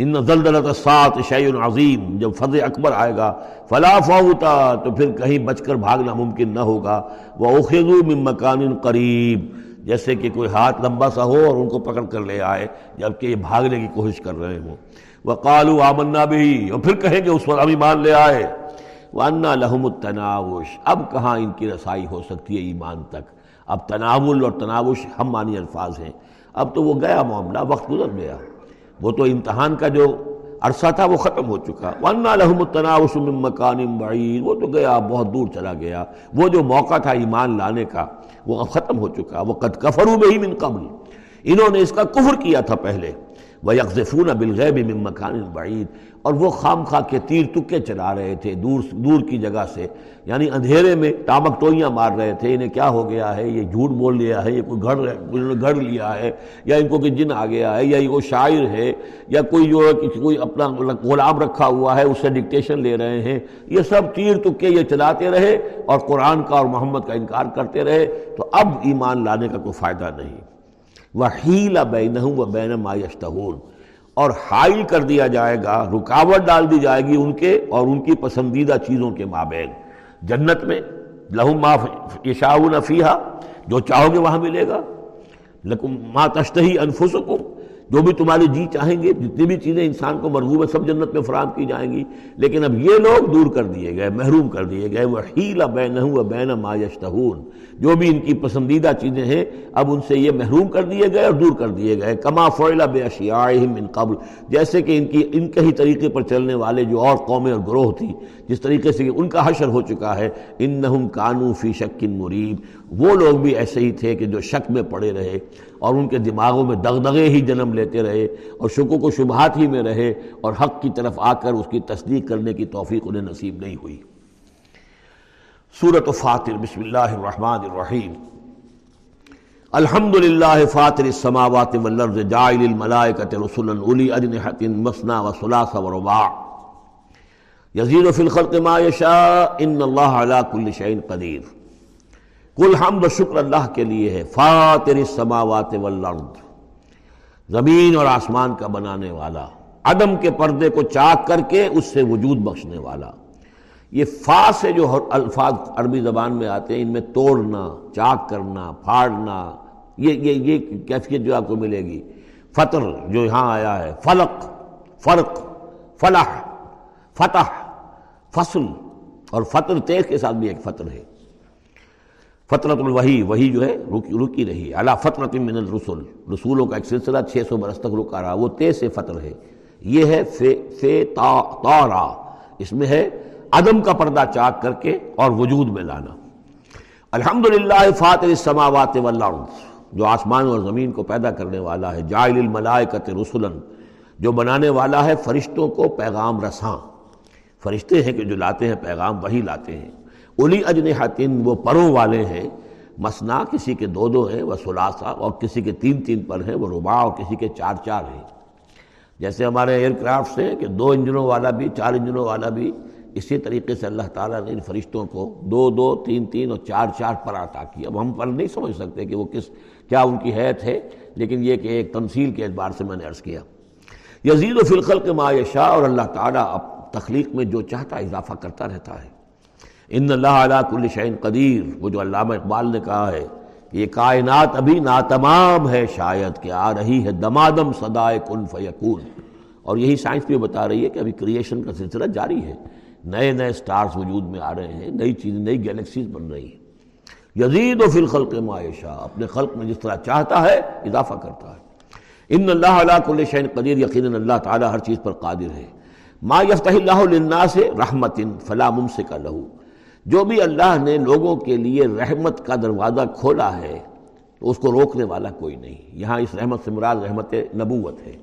ان زلزلت سات شعی عظیم جب فض اکبر آئے گا، فلا فوتا تو پھر کہیں بچ کر بھاگنا ممکن نہ ہوگا۔ وہ اخذو من مکان قریب جیسے کہ کوئی ہاتھ لمبا سا ہو اور ان کو پکڑ کر لے آئے، جبکہ یہ بھاگنے کی کوشش کر رہے ہوں۔ وہ کالو آمنا بھی اور پھر کہیں گے اس پر ہم ایمان لے آئے۔ وہ انا لحم التناوش، اب کہاں ان کی رسائی ہو سکتی ہے ایمان تک؟ اب تناول اور تناوش ہم مانی الفاظ ہیں۔ اب تو وہ گیا معاملہ، وقت گزر گیا۔ وہ تو امتحان کا جو عرصہ تھا وہ ختم ہو چکا۔ ورنہ لحم التناوش من مکان بعید وہ تو گیا، بہت دور چلا گیا۔ وہ جو موقع تھا ایمان لانے کا، وہ ختم ہو چکا۔ وہ قد کفروا بہی من قبل۔ انہوں نے اس کا کفر کیا تھا پہلے۔ وہ یکفون بالغیب من مکان بعید اور وہ خام خواہ کے تیر تکے چلا رہے تھے دور دور کی جگہ سے یعنی اندھیرے میں ٹامک ٹوئیاں مار رہے تھے، انہیں کیا ہو گیا ہے؟ یہ جھوٹ بول لیا ہے، یہ کوئی گھڑ گھڑ لیا ہے، یا ان کو کہ جن آ گیا ہے، یا یہ وہ شاعر ہے، یا کوئی جو ہے کوئی اپنا غلام رکھا ہوا ہے، اس سے ڈکٹیشن لے رہے ہیں۔ یہ سب تیر تکے یہ چلاتے رہے اور قرآن کا اور محمد کا انکار کرتے رہے۔ تو اب ایمان لانے کا کوئی فائدہ نہیں۔ وحیل بین و بین ما یشتہون۔ اور حائل کر دیا جائے گا، رکاوٹ ڈال دی جائے گی ان کے اور ان کی پسندیدہ چیزوں کے مابین۔ جنت میں لہم ما یشاؤن فیہا، جو چاہو گے وہاں ملے گا۔ لکم ما تشتہی انفسکم۔ جو بھی تمہاری جی چاہیں گے، جتنی بھی چیزیں انسان کو مرغوب ہے، سب جنت میں فراہم کی جائیں گی۔ لیکن اب یہ لوگ دور کر دیے گئے، محروم کر دیے گئے۔ وہ ہیلا بین بین ما یشتہون جو بھی ان کی پسندیدہ چیزیں ہیں، اب ان سے یہ محروم کر دیے گئے اور دور کر دیے گئے۔ کما فعلا بے اشیائہم من قبل۔ جیسے کہ ان کی، ان کے ہی طریقے پر چلنے والے جو اور قومیں اور گروہ تھی، جس طریقے سے ان کا حشر ہو چکا ہے انہم کانو فی شک مریب وہ لوگ بھی ایسے ہی تھے کہ جو شک میں پڑے رہے۔ اور ان کے دماغوں میں دغدغے ہی جنم لیتے رہے اور شکو کو شبہات ہی میں رہے اور حق کی طرف آ کر اس کی تصدیق کرنے کی توفیق انہیں نصیب نہیں ہوئی۔ سورة فاتر، بسم اللہ الرحمن الرحیم۔ الحمد للہ فاتر السماوات والارض جائل الملائکت رسلا اولی اجنحت مسنا و سلاس و رباع یزید فی الخلق ما یشاء، ان اللہ علا کل شئین قدیر۔ کل حمد و شکر اللہ کے لیے ہے فاتر السماوات والارض، زمین اور آسمان کا بنانے والا، عدم کے پردے کو چاک کر کے اس سے وجود بخشنے والا۔ یہ فا سے جو الفاظ عربی زبان میں آتے ہیں، ان میں توڑنا، چاک کرنا، پھاڑنا، یہ یہ یہ کیفیت جو آپ کو ملے گی۔ فطر جو یہاں آیا ہے، فلق، فرق، فلاح، فتح، فصل، اور فطر تیز کے ساتھ بھی ایک فطر ہے۔ فطرت الوحی وہی جو ہے، رکی رکی رہی اللہ فطرت من الرسول رسولوں کا ایک سلسلہ چھ سو برس تک رکا رہا، وہ تیز سے فطر ہے۔ یہ ہے فے فے تا، تارا۔ اس میں ہے عدم کا پردہ چاک کر کے اور وجود میں لانا۔ الحمدللہ فاتر السماوات والارض، جو آسمان اور زمین کو پیدا کرنے والا ہے۔ جائل الملائکت رسلا، جو بنانے والا ہے، فرشتوں کو پیغام رساں۔ فرشتے ہیں کہ جو لاتے ہیں، پیغام وہی لاتے ہیں۔ الی اجنحتن وہ پروں والے ہیں۔ مسنا کسی کے دو دو ہیں، وہ سلاسا اور کسی کے تین تین پر ہیں، وہ ربا اور کسی کے چار چار ہیں۔ جیسے ہمارے ایئر کرافٹ ہیں کہ دو انجنوں والا بھی، چار انجنوں والا بھی، اسی طریقے سے اللہ تعالیٰ نے ان فرشتوں کو دو دو، تین تین اور چار چار پر عطا کیا۔ اب ہم پر نہیں سمجھ سکتے کہ وہ کس، کیا ان کی حیت ہے، لیکن یہ کہ ایک تنصیل کے اعتبار سے میں نے عرض کیا۔ یزید و فلخل کے ما شاہ اور اللہ تعالیٰ اب تخلیق میں جو چاہتا اضافہ کرتا رہتا ہے۔ ان اللہ علیہ کل شعین قدیر، وہ جو علامہ اقبال نے کہا ہے کہ یہ کائنات ابھی ناتمام ہے شاید کہ آ رہی ہے دمادم صدائے کن فیکون۔ اور یہی سائنس بھی بتا رہی ہے کہ ابھی کریشن کا سلسلہ جاری ہے۔ نئے نئے سٹارز وجود میں آ رہے ہیں، نئی چیزیں، نئی گیلیکسیز بن رہی ہیں۔ یزید و فی الخلق معاشہ اپنے خلق میں جس طرح چاہتا ہے اضافہ کرتا ہے۔ ان اللہ علیہ کل شعین قدیر، یقیناً اللہ تعالیٰ ہر چیز پر قادر ہے۔ ما یفتح اللہ للناس رحمت فلا ممسک لہو۔ جو بھی اللہ نے لوگوں کے لیے رحمت کا دروازہ کھولا ہے، تو اس کو روکنے والا کوئی نہیں۔ یہاں اس رحمت سے مراد رحمت نبوت ہے۔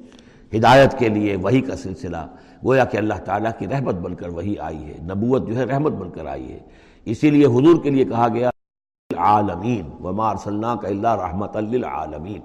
ہدایت کے لیے وہی کا سلسلہ، گویا کہ اللہ تعالیٰ کی رحمت بن کر وہی آئی ہے۔ نبوت جو ہے رحمت بن کر آئی ہے۔ اسی لیے حضور کے لیے کہا گیا عالمین وما ارسلنا کا اللہ رحمت للعالمین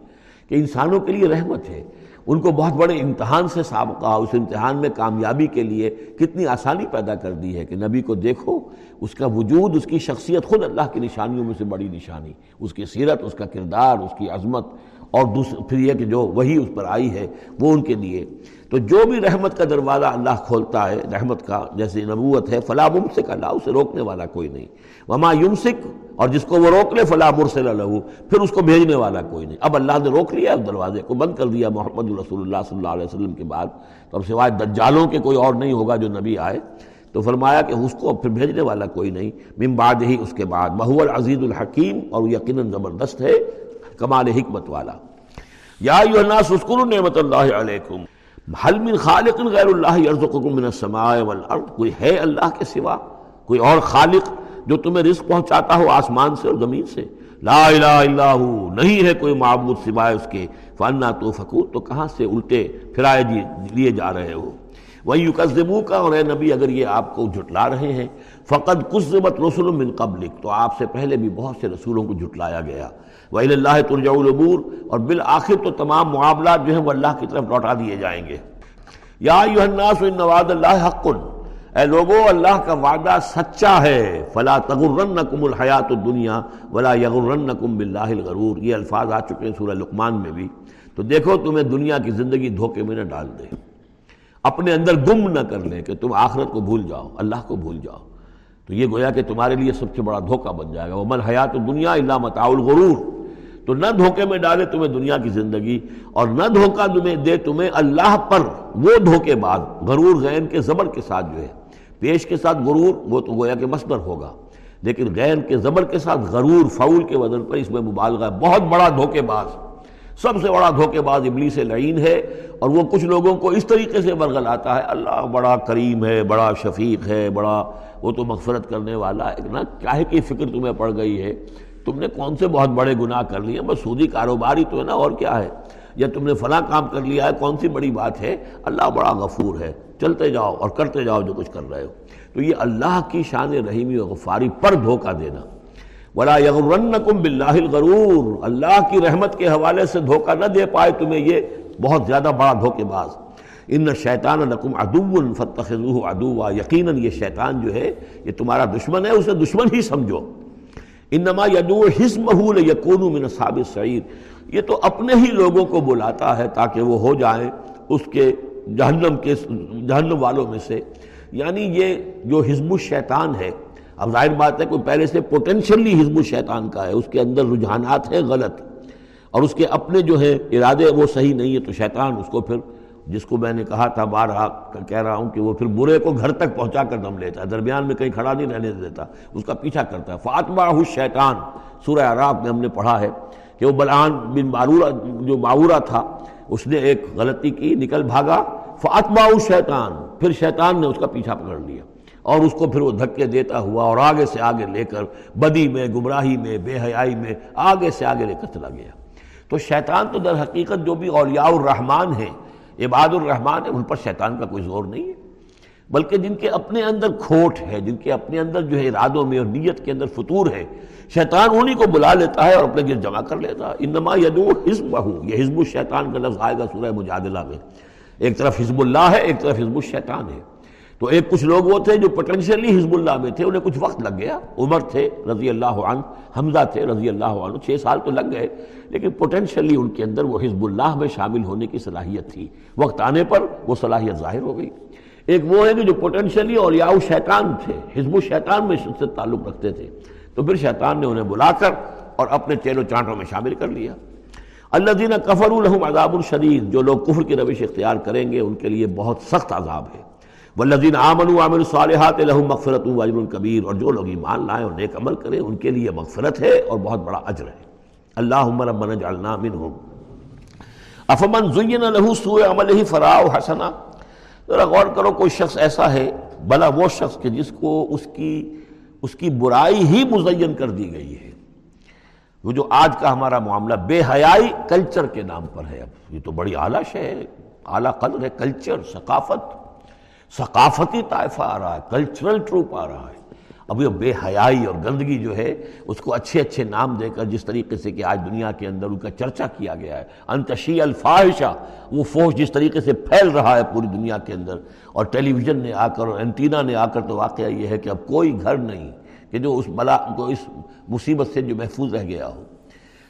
کہ انسانوں کے لیے رحمت ہے۔ ان کو بہت بڑے امتحان سے سابقہ اس امتحان میں کامیابی کے لیے کتنی آسانی پیدا کر دی ہے کہ نبی کو دیکھو، اس کا وجود، اس کی شخصیت خود اللہ کی نشانیوں میں سے بڑی نشانی، اس کی سیرت، اس کا کردار، اس کی عظمت اور دوسرے پھر یہ کہ جو وہی اس پر آئی ہے وہ ان کے لیے۔ تو جو بھی رحمت کا دروازہ اللہ کھولتا ہے، رحمت کا جیسے نبوت ہے فلاں ممسک، اللہ اسے روکنے والا کوئی نہیں۔ وما یمسک اور جس کو وہ روک لے فلاں مرسل اللہ پھر اس کو بھیجنے والا کوئی نہیں۔ اب اللہ نے روک لیا دروازے کو بند کر دیا محمد الرسول اللہ صلی اللہ علیہ وسلم کے بعد۔ تو اب سوائے دجالوں کے کوئی اور نہیں ہوگا جو نبی آئے۔ تو فرمایا کہ اس کو پھر بھیجنے والا کوئی نہیں۔ من بعد ہی اس کے بعد۔ بہو العزیز الحکیم، اور یقیناً زبردست ہے، کمال حکمت والا۔ یا الناس اسکر نعمت اللہ علیکم۔ حل من خالق غیر اللہ یرزقکم من السماء والارض؟ کوئی ہے اللہ کے سوا؟ کوئی اور خالق؟ جو تمہیں رزق پہنچاتا ہو آسمان سے اور زمین سے۔ لا الہ الا ہو، نہیں ہے کوئی معبود سوائے اس کے۔ فانا تو فکور تو کہاں سے الٹے پھرائے جی- لیے جا رہے ہو؟ وہی یکذبو کا اور اے نبی، اگر یہ آپ کو جھٹلا رہے ہیں فقط کذبت رسول من قبلک تو آپ سے پہلے بھی بہت سے رسولوں کو جھٹلایا گیا۔ وَإِلَى اللَّهِ تُرْجَعُ الْعُبُورِ اور بالآخر تو تمام معاملات جو ہیں وہ اللہ کی طرف لوٹا دیے جائیں گے۔ یا ایوہ الناس، ان وعد اللہ حق۔ اے لوگو، اللہ کا وعدہ سچا ہے، فلا تغرنکم الحیات الدنیا ولا یغرنکم باللہ الغرور۔ یہ الفاظ آ چکے ہیں سورہ لقمان میں بھی۔ تو دیکھو، تمہیں دنیا کی زندگی دھوکے میں نہ ڈال دے۔ اپنے اندر گم نہ کر لیں کہ تم آخرت کو بھول جاؤ، اللہ کو بھول جاؤ۔ تو یہ گویا کہ تمہارے لیے سب سے بڑا دھوکہ بن جائے گا۔ وہ من حیات دنیا اللہ متاع الغرور۔ تو نہ دھوکے میں ڈالے تمہیں دنیا کی زندگی اور نہ دھوکہ تمہیں دے تمہیں اللہ پر وہ دھوکے بعد غرور غین کے زبر کے ساتھ جو ہے۔ پیش کے ساتھ غرور، وہ تو گویا کہ مصدر ہوگا۔ لیکن غین کے زبر کے ساتھ غرور فول کے وزن پر اس میں مبالغہ ہے۔ بہت بڑا دھوکے باز۔ سب سے بڑا دھوکے باز ابلیس لعین ہے اور وہ کچھ لوگوں کو اس طریقے سے برگل آتا ہے۔ اللہ بڑا کریم ہے، بڑا شفیق ہے، بڑا وہ تو مغفرت کرنے والا ہے۔ نا کیا کی فکر تمہیں پڑ گئی ہے؟ تم نے کون سے بہت بڑے گناہ کر لیے؟ بس سودی کاروبار ہی تو ہے نا، اور کیا ہے؟ یا تم نے فلاں کام کر لیا ہے، کون سی بڑی بات ہے؟ اللہ بڑا غفور ہے۔ چلتے جاؤ اور کرتے جاؤ جو کچھ کر رہے ہو۔ تو یہ اللہ کی شان رحیمی و غفاری پر دھوکہ دینا۔ ولا یغرنکم باللہ الغرور۔ اللہ کی رحمت کے حوالے سے دھوکہ نہ دے پائے تمہیں یہ بہت زیادہ بڑا دھوکے باز۔ ان شیطان لکم عدو فتخذوه عدوا۔ یقیناً یہ شیطان جو ہے، یہ تمہارا دشمن ہے، اسے دشمن ہی سمجھو۔ انما یدعو حزمه لیکونوا من اصحاب السعیر یہ تو اپنے ہی لوگوں کو بلاتا ہے تاکہ وہ ہو جائیں اس کے جہنم کے جہنم والوں میں سے۔ یعنی یہ جو حزب الشیطان ہے، اب ظاہر بات ہے کوئی پہلے سے پوٹینشلی حزب الشیطان کا ہے، اس کے اندر رجحانات ہیں غلط۔ اور اس کے اپنے جو ہیں ارادے وہ صحیح نہیں ہے تو شیطان اس کو پھر، جس کو میں نے کہا تھا بار کہہ رہا ہوں کہ وہ پھر برے کو گھر تک پہنچا کر دم لیتا ہے، درمیان میں کہیں کھڑا نہیں رہنے دیتا، اس کا پیچھا کرتا ہے۔ فاطمہ شیطان سورہ عراب میں ہم نے پڑھا ہے۔ کہ وہ بلعان بن بارورہ جو باورہ تھا، اس نے ایک غلطی کی، نکل بھاگا فاطمہ شیطان پھر شیطان نے اس کا پیچھا پکڑ لیا۔ اور اس کو پھر وہ دھکے دیتا ہوا اور آگے سے آگے لے کر بدی میں، گمراہی میں، بے حیائی میں آگے سے آگے لے کر چلا گیا۔ تو شیطان تو در حقیقت جو بھی اولیاء الرحمن ہیں، عباد الرحمن ہے ان پر شیطان کا کوئی زور نہیں ہے۔ بلکہ جن کے اپنے اندر کھوٹ ہے، جن کے اپنے اندر جو ہے ارادوں میں اور نیت کے اندر فطور ہے شیطان انہی کو بلا لیتا ہے اور اپنے گرد جمع کر لیتا ہے۔ انما یدو حزب یہ حزب الشیطان کا لفظ آئے گا سورہ مجادلہ میں۔ ایک طرف حزب اللہ ہے، ایک طرف حزب الشیطان ہے۔ تو ایک کچھ لوگ وہ تھے جو پوٹینشلی حزب اللہ میں تھے، انہیں کچھ وقت لگ گیا۔ عمر تھے رضی اللہ عنہ، حمزہ تھے رضی اللہ عنہ، چھ سال تو لگ گئے۔ لیکن پوٹینشلی ان کے اندر وہ حزب اللہ میں شامل ہونے کی صلاحیت تھی۔ وقت آنے پر وہ صلاحیت ظاہر ہو گئی۔ ایک وہ ہے کہ جو پوٹینشلی اور یاؤ شیطان تھے، حزب الشیطان میں سے تعلق رکھتے تھے۔ تو پھر شیطان نے انہیں بلا کر اور اپنے چیلو چانٹوں میں شامل کر لیا۔ اللہ دینہ کفر الحم عذاب الشدید جو لوگ کفر کی روش اختیار کریں گے، ان کے لیے بہت سخت عذاب ہے۔ والذین آمنوا عامل الصالحات لهم مغفرت و اجر کبیر، اور جو لوگ ایمان لائیں اور نیک عمل کریں، ان کے لیے مغفرت ہے اور بہت بڑا اجر ہے۔ اللہم ربنا جعلنا منہم۔ افمن زین له سوء عمله فراء حسنا ذرا غور کرو، کوئی شخص ایسا ہے بلا وہ شخص کہ جس کو اس کی اس کی برائی ہی مزین کر دی گئی ہے۔ وہ جو آج کا ہمارا معاملہ بے حیائی کلچر کے نام پر ہے۔ اب یہ تو بڑی اعلیٰ شے ہے۔ اعلیٰ قدر ہے کلچر، ثقافت۔ ثقافتی طائفہ آ رہا ہے، کلچرل ٹروپ آ رہا ہے۔ اب یہ بے حیائی اور گندگی جو ہے، اس کو اچھے اچھے نام دے کر جس طریقے سے کہ آج دنیا کے اندر ان کا چرچا کیا گیا ہے۔ انتشی الفاحشہ، وہ فوج جس طریقے سے پھیل رہا ہے پوری دنیا کے اندر۔ اور ٹیلی ویژن نے آ کر اور اینٹینا نے آ کر تو واقعہ یہ ہے کہ اب کوئی گھر نہیں کہ جو اس بلا کو اس مصیبت سے جو محفوظ رہ گیا ہو۔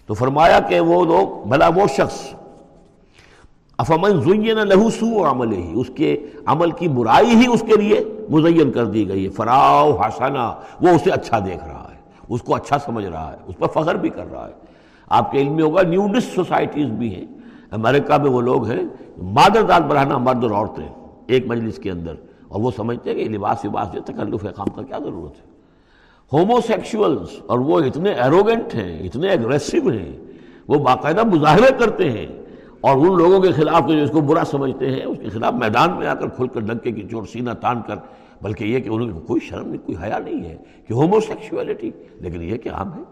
تو فرمایا کہ وہ لوگ بھلا وہ شخص افمن زین لہو سو عمل ہی اس کے عمل کی برائی ہی اس کے لیے مزین کر دی گئی ہے۔ فراؤ حسنا، وہ اسے اچھا دیکھ رہا ہے، اس کو اچھا سمجھ رہا ہے، اس پر فخر بھی کر رہا ہے۔ آپ کے علم میں ہوگا، نیوڈس سوسائٹیز بھی ہیں۔ امریکہ میں وہ لوگ ہیں، مادر داد بڑھانا مرد اور عورتیں ایک مجلس کے اندر۔ اور وہ سمجھتے ہیں کہ لباس وباس جو تکلف کام کا کیا ضرورت ہے۔ ہومو سیکشولز اور وہ اتنے ایروگنٹ ہیں، اتنے اگریسو ہیں، وہ باقاعدہ مظاہرے کرتے ہیں۔ اور ان لوگوں کے خلاف جو اس کو برا سمجھتے ہیں، اس کے خلاف میدان میں آ کر کھل کر ڈنکے کی چور سینہ تان کر، بلکہ یہ کہ انہوں کو کوئی شرم نہیں، کوئی حیا نہیں ہے کہ ہومو سیکشولیٹی لیکن یہ کہ عام ہے۔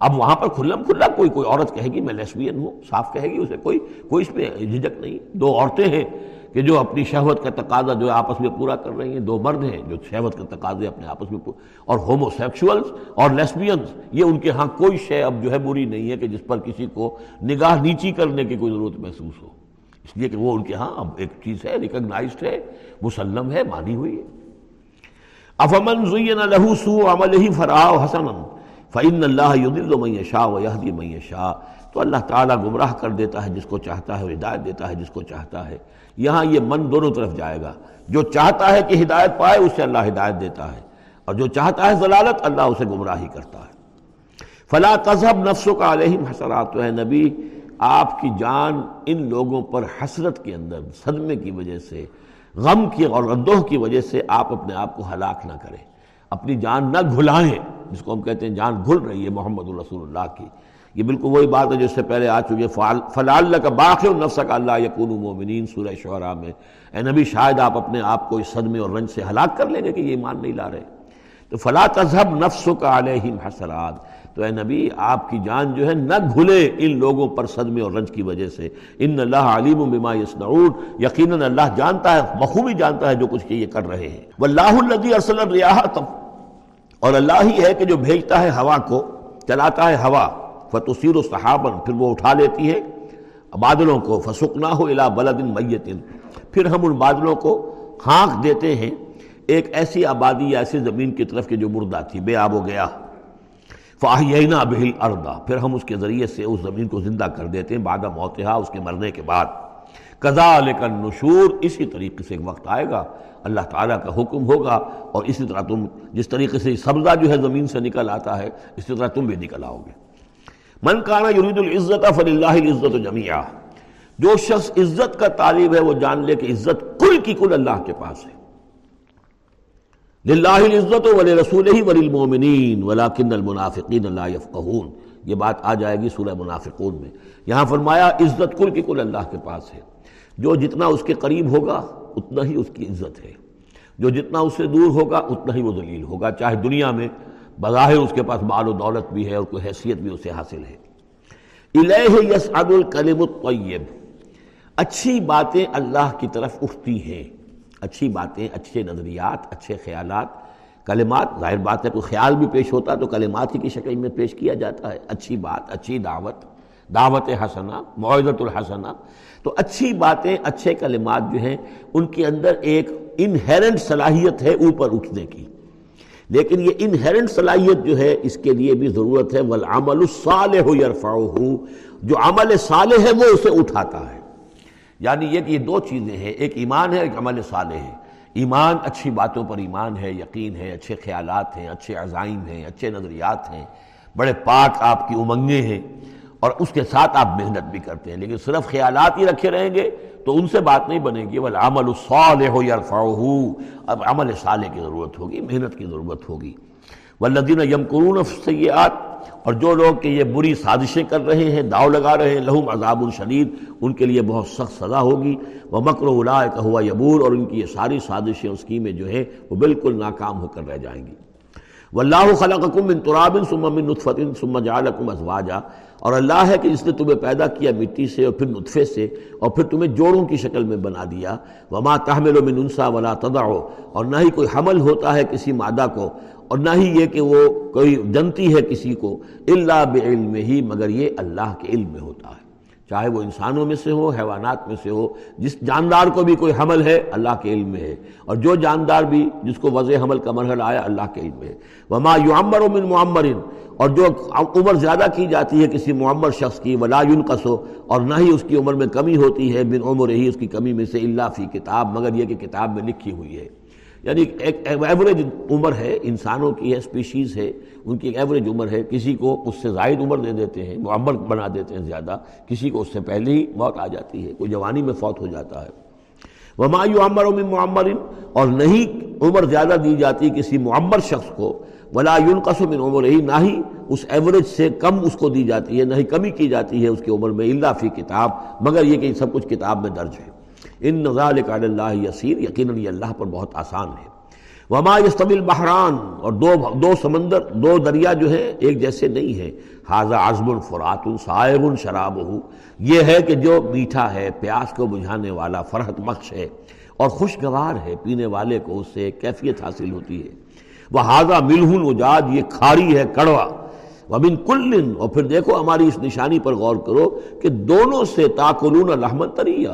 اب وہاں پر کھلم کھلا کوئی کوئی عورت کہے گی میں لیسبین ہوں، صاف کہے گی، اسے کوئی کوئی اس میں جھجک نہیں۔ دو عورتیں ہیں کہ جو اپنی شہوت کا تقاضا جو آپس میں پورا کر رہی ہیں، دو مرد ہیں جو شہوت کا تقاضے اپنے آپس میں پورا اور ہومو سیکشولز اور لیسبینز یہ ان کے ہاں کوئی شے اب جو ہے بری نہیں ہے کہ جس پر کسی کو نگاہ نیچی کرنے کی کوئی ضرورت محسوس ہو۔ اس لیے کہ وہ ان کے ہاں اب ایک چیز ہے ریکگنائزڈ ہے، مسلم ہے، مانی ہوئی ہے۔ افمن زین له سوء عمله فرآه حسنا، فإن الله يضل من يشاء ويهدي من يشاء تو اللہ تعالیٰ گمراہ کر دیتا ہے جس کو چاہتا ہے، ہدایت دیتا ہے جس کو چاہتا ہے۔ یہاں یہ من دونوں طرف جائے گا۔ جو چاہتا ہے کہ ہدایت پائے، اسے اللہ ہدایت دیتا ہے۔ اور جو چاہتا ہے ضلالت، اللہ اسے گمراہی کرتا ہے۔ فلا تذہب نفسوں کا علیہم حسرات۔ ہے نبی، آپ کی جان ان لوگوں پر حسرت کے اندر، صدمے کی وجہ سے، غم کی اور ردوہ کی وجہ سے آپ اپنے آپ کو ہلاک نہ کریں۔ اپنی جان نہ گھلائیں، جس کو ہم کہتے ہیں جان گھل رہی ہے، محمد الرسول اللہ کی۔ یہ بالکل وہی بات ہے جس سے پہلے آ چکی ہے۔ فلا اللہ کا باقی نفس کا اللہ یقون مومنین سورہ شعراء میں۔ اے نبی، شاید آپ اپنے آپ کو اس صدمے اور رنج سے ہلاک کر لیں گے کہ یہ ایمان نہیں لا رہے۔ تو فلا تذہب نفس کا علیہم حسرات۔ تو اے نبی، آپ کی جان جو ہے نہ گھلے ان لوگوں پر صدمے اور رنج کی وجہ سے۔ ان اللہ علیم بما یصنعون یقیناً اللہ جانتا ہے، بخوبی جانتا ہے جو کچھ کہ یہ کر رہے ہیں۔ واللہ الذی ارسل الریاح اور اللہ ہی ہے کہ جو بھیجتا ہے ہوا کو، چلاتا ہے ہوا۔ فتسیر و صحابن پھر وہ اٹھا لیتی ہے۔ بادلوں کو فسکنا ہو الا بلد میت۔ پھر ہم ان بادلوں کو ہانک دیتے ہیں۔ ایک ایسی آبادی یا ایسی زمین کی طرف کہ جو مردہ تھی، بے آب و گیا۔ فاہینا بہل اردا پھر ہم اس کے ذریعے سے اس زمین کو زندہ کر دیتے ہیں۔ بعد موتحا اس کے مرنے کے بعد۔ قضا لیکن نشور اسی طریقے سے ایک وقت آئے گا۔ اللہ تعالیٰ کا حکم ہوگا۔ اور اسی طرح تم جس طریقے سے سبزہ جو ہے زمین سے نکل آتا ہے، اسی طرح تم بھی نکل آؤ گے۔ من کانا یرید العزت فل اللہ عزت و جمیا جو شخص عزت کا طالب ہے، وہ جان لے کہ عزت کل کی کل اللہ کے پاس ہے۔ للہ العزت ولی رسول ہی ولی المومنین ولیکن المنافقین لا یفقہون۔ یہ بات آ جائے گی سورہ منافقون میں۔ یہاں فرمایا، عزت کل کی کل اللہ کے پاس ہے۔ جو جتنا اس کے قریب ہوگا، اتنا ہی اس کی عزت ہے۔ جو جتنا اس سے دور ہوگا، اتنا ہی وہ ذلیل ہوگا۔ چاہے دنیا میں بظاہر اس کے پاس مال و دولت بھی ہے اور کوئی حیثیت بھی اسے حاصل ہے۔ الہ یسعد الکلم الطیب۔ اچھی باتیں اللہ کی طرف اٹھتی ہیں۔ اچھی باتیں، اچھے نظریات، اچھے خیالات۔ کلمات، ظاہر بات ہے تو خیال بھی پیش ہوتا تو کلمات ہی کی شکل میں پیش کیا جاتا ہے۔ اچھی بات، اچھی دعوت دعوت حسنہ معذت الحسنہ۔ تو اچھی باتیں، اچھے کلمات جو ہیں، ان کے اندر ایک انہیرنٹ صلاحیت ہے اوپر اٹھنے کی۔ لیکن یہ انہیرنٹ صلاحیت جو ہے، اس کے لیے بھی ضرورت ہے، والعمل الصالح یرفعہ جو عمل صالح ہے، وہ اسے اٹھاتا ہے۔ یعنی یہ کہ یہ دو چیزیں ہیں، ایک ایمان ہے، ایک عمل صالح ہے۔ ایمان اچھی باتوں پر ایمان ہے، یقین ہے، اچھے خیالات ہیں، اچھے عزائم ہیں، اچھے نظریات ہیں۔ بڑے پاک آپ کی امنگیں ہیں۔ اور اس کے ساتھ آپ محنت بھی کرتے ہیں، لیکن صرف خیالات ہی رکھے رہیں گے تو ان سے بات نہیں بنے گی۔ بل عمل الصالح ہو اب عمل صالح کی ضرورت ہوگی، محنت کی ضرورت ہوگی۔ والذین یمکرون سیئات اور جو لوگ کہ یہ بری سازشیں کر رہے ہیں، داؤ لگا رہے ہیں، لہم عذاب الشدید ان کے لیے بہت سخت سزا ہوگی۔ وہ مکر و ہوا یبور۔ اور ان کی یہ ساری سازشیں اسکیمیں جو ہیں، وہ بالکل ناکام ہو کر رہ جائیں گی۔ واللہ خلقکم من تراب ثم من نطفت ثم جعلکم ازواجا۔ اور اللہ ہے کہ جس نے تمہیں پیدا کیا مٹی سے اور پھر نطفے سے اور پھر تمہیں جوڑوں کی شکل میں بنا دیا۔ وما تحمل و منسا ولا تدا اور نہ ہی کوئی حمل ہوتا ہے کسی مادہ کو اور نہ ہی یہ کہ وہ کوئی جنتی ہے کسی کو۔ اللہ بعلم ہی مگر یہ اللہ کے علم میں ہوتا ہے۔ چاہے وہ انسانوں میں سے ہو، حیوانات میں سے ہو، جس جاندار کو بھی کوئی حمل ہے، اللہ کے علم میں ہے۔ اور جو جاندار بھی جس کو وضع حمل کا مرحلہ آیا، اللہ کے علم میں ہے۔ وما یعمر من معمرن اور جو عمر زیادہ کی جاتی ہے کسی معمر شخص کی، ولا ينقص۔ اور نہ ہی اس کی عمر میں کمی ہوتی ہے، بن عمر ہی اس کی کمی میں سے اللہ فی کتاب، مگر یہ کہ کتاب میں لکھی ہوئی ہے۔ یعنی ایک ایوریج عمر ہے، انسانوں کی ہے اسپیشیز ہے، ان کی ایک ایوریج عمر ہے، کسی کو اس سے زائد عمر دے دیتے ہیں، معمر بنا دیتے ہیں زیادہ، کسی کو اس سے پہلے ہی موت آ جاتی ہے، کوئی جوانی میں فوت ہو جاتا ہے۔ وما عمر و معمر، اور نہیں عمر زیادہ دی جاتی کسی معمر شخص کو، ولا ينقص من عمر ہی نہ ہی اس ایوریج سے کم اس کو دی جاتی ہے، نہ ہی کمی کی جاتی ہے اس کی عمر میں اللہ فی کتاب، مگر یہ کہ سب کچھ کتاب میں درج ہے۔ ان نظال اللہ یسیر، یقیناً یہ اللہ پر بہت آسان ہے۔ وما یستبل بحران اور دو دو سمندر، دو دریا جو ہے ایک جیسے نہیں ہے حاضہ عزم الفرات الصائر شراب یہ ہے کہ جو میٹھا ہے، پیاس کو بجھانے والا فرحت بخش ہے، اور خوشگوار ہے، پینے والے کو اس سے کیفیت حاصل ہوتی ہے۔ وہ حاضہ ملہن اجاج یہ کھاری ہے کڑوا۔ وبن کلن اور پھر دیکھو ہماری اس نشانی پر غور کرو کہ دونوں سے تاکلون لحمت تریہ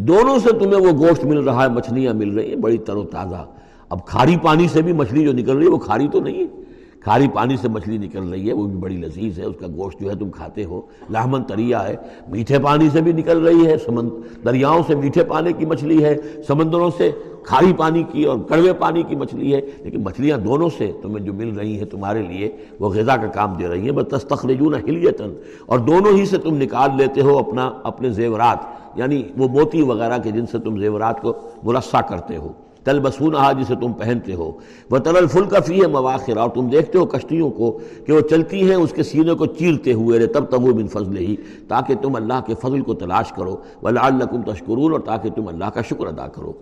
دونوں سے تمہیں وہ گوشت مل رہا ہے، مچھلیاں مل رہی ہیں، بڑی تر و تازہ۔ اب کھاری پانی سے بھی مچھلی جو نکل رہی ہے، وہ کھاری تو نہیں ہے۔ کھاری پانی سے مچھلی نکل رہی ہے، وہ بھی بڑی لذیذ ہے، اس کا گوشت جو ہے تم کھاتے ہو۔ لاہمن تریا ہے، میٹھے پانی سے بھی نکل رہی ہے۔ سمند، دریاؤں سے میٹھے پانی کی مچھلی ہے۔ سمندروں سے کھاری پانی کی اور کڑوے پانی کی مچھلی ہے۔ لیکن مچھلیاں دونوں سے تمہیں جو مل رہی ہیں تمہارے لیے، وہ غذا کا کام دے رہی ہیں۔ بس تستخرجون حلیتن اور دونوں ہی سے تم نکال لیتے ہو اپنا، اپنے زیورات یعنی وہ موتی وغیرہ کے جن سے تم زیورات کو مرصع کرتے ہو۔ تل بسون جسے تم پہنتے ہو۔ وہ تلل فل کا فی ہے مواخر۔ اور تم دیکھتے ہو کشتیوں کو کہ وہ چلتی ہیں، اس کے سینے کو چیرتے ہوئے۔ رہے تب تب بن فضل ہی تاکہ تم اللہ کے فضل کو تلاش کرو۔ ولعلکم تشکرون۔ اور تاکہ تم اللہ کا شکر ادا کرو۔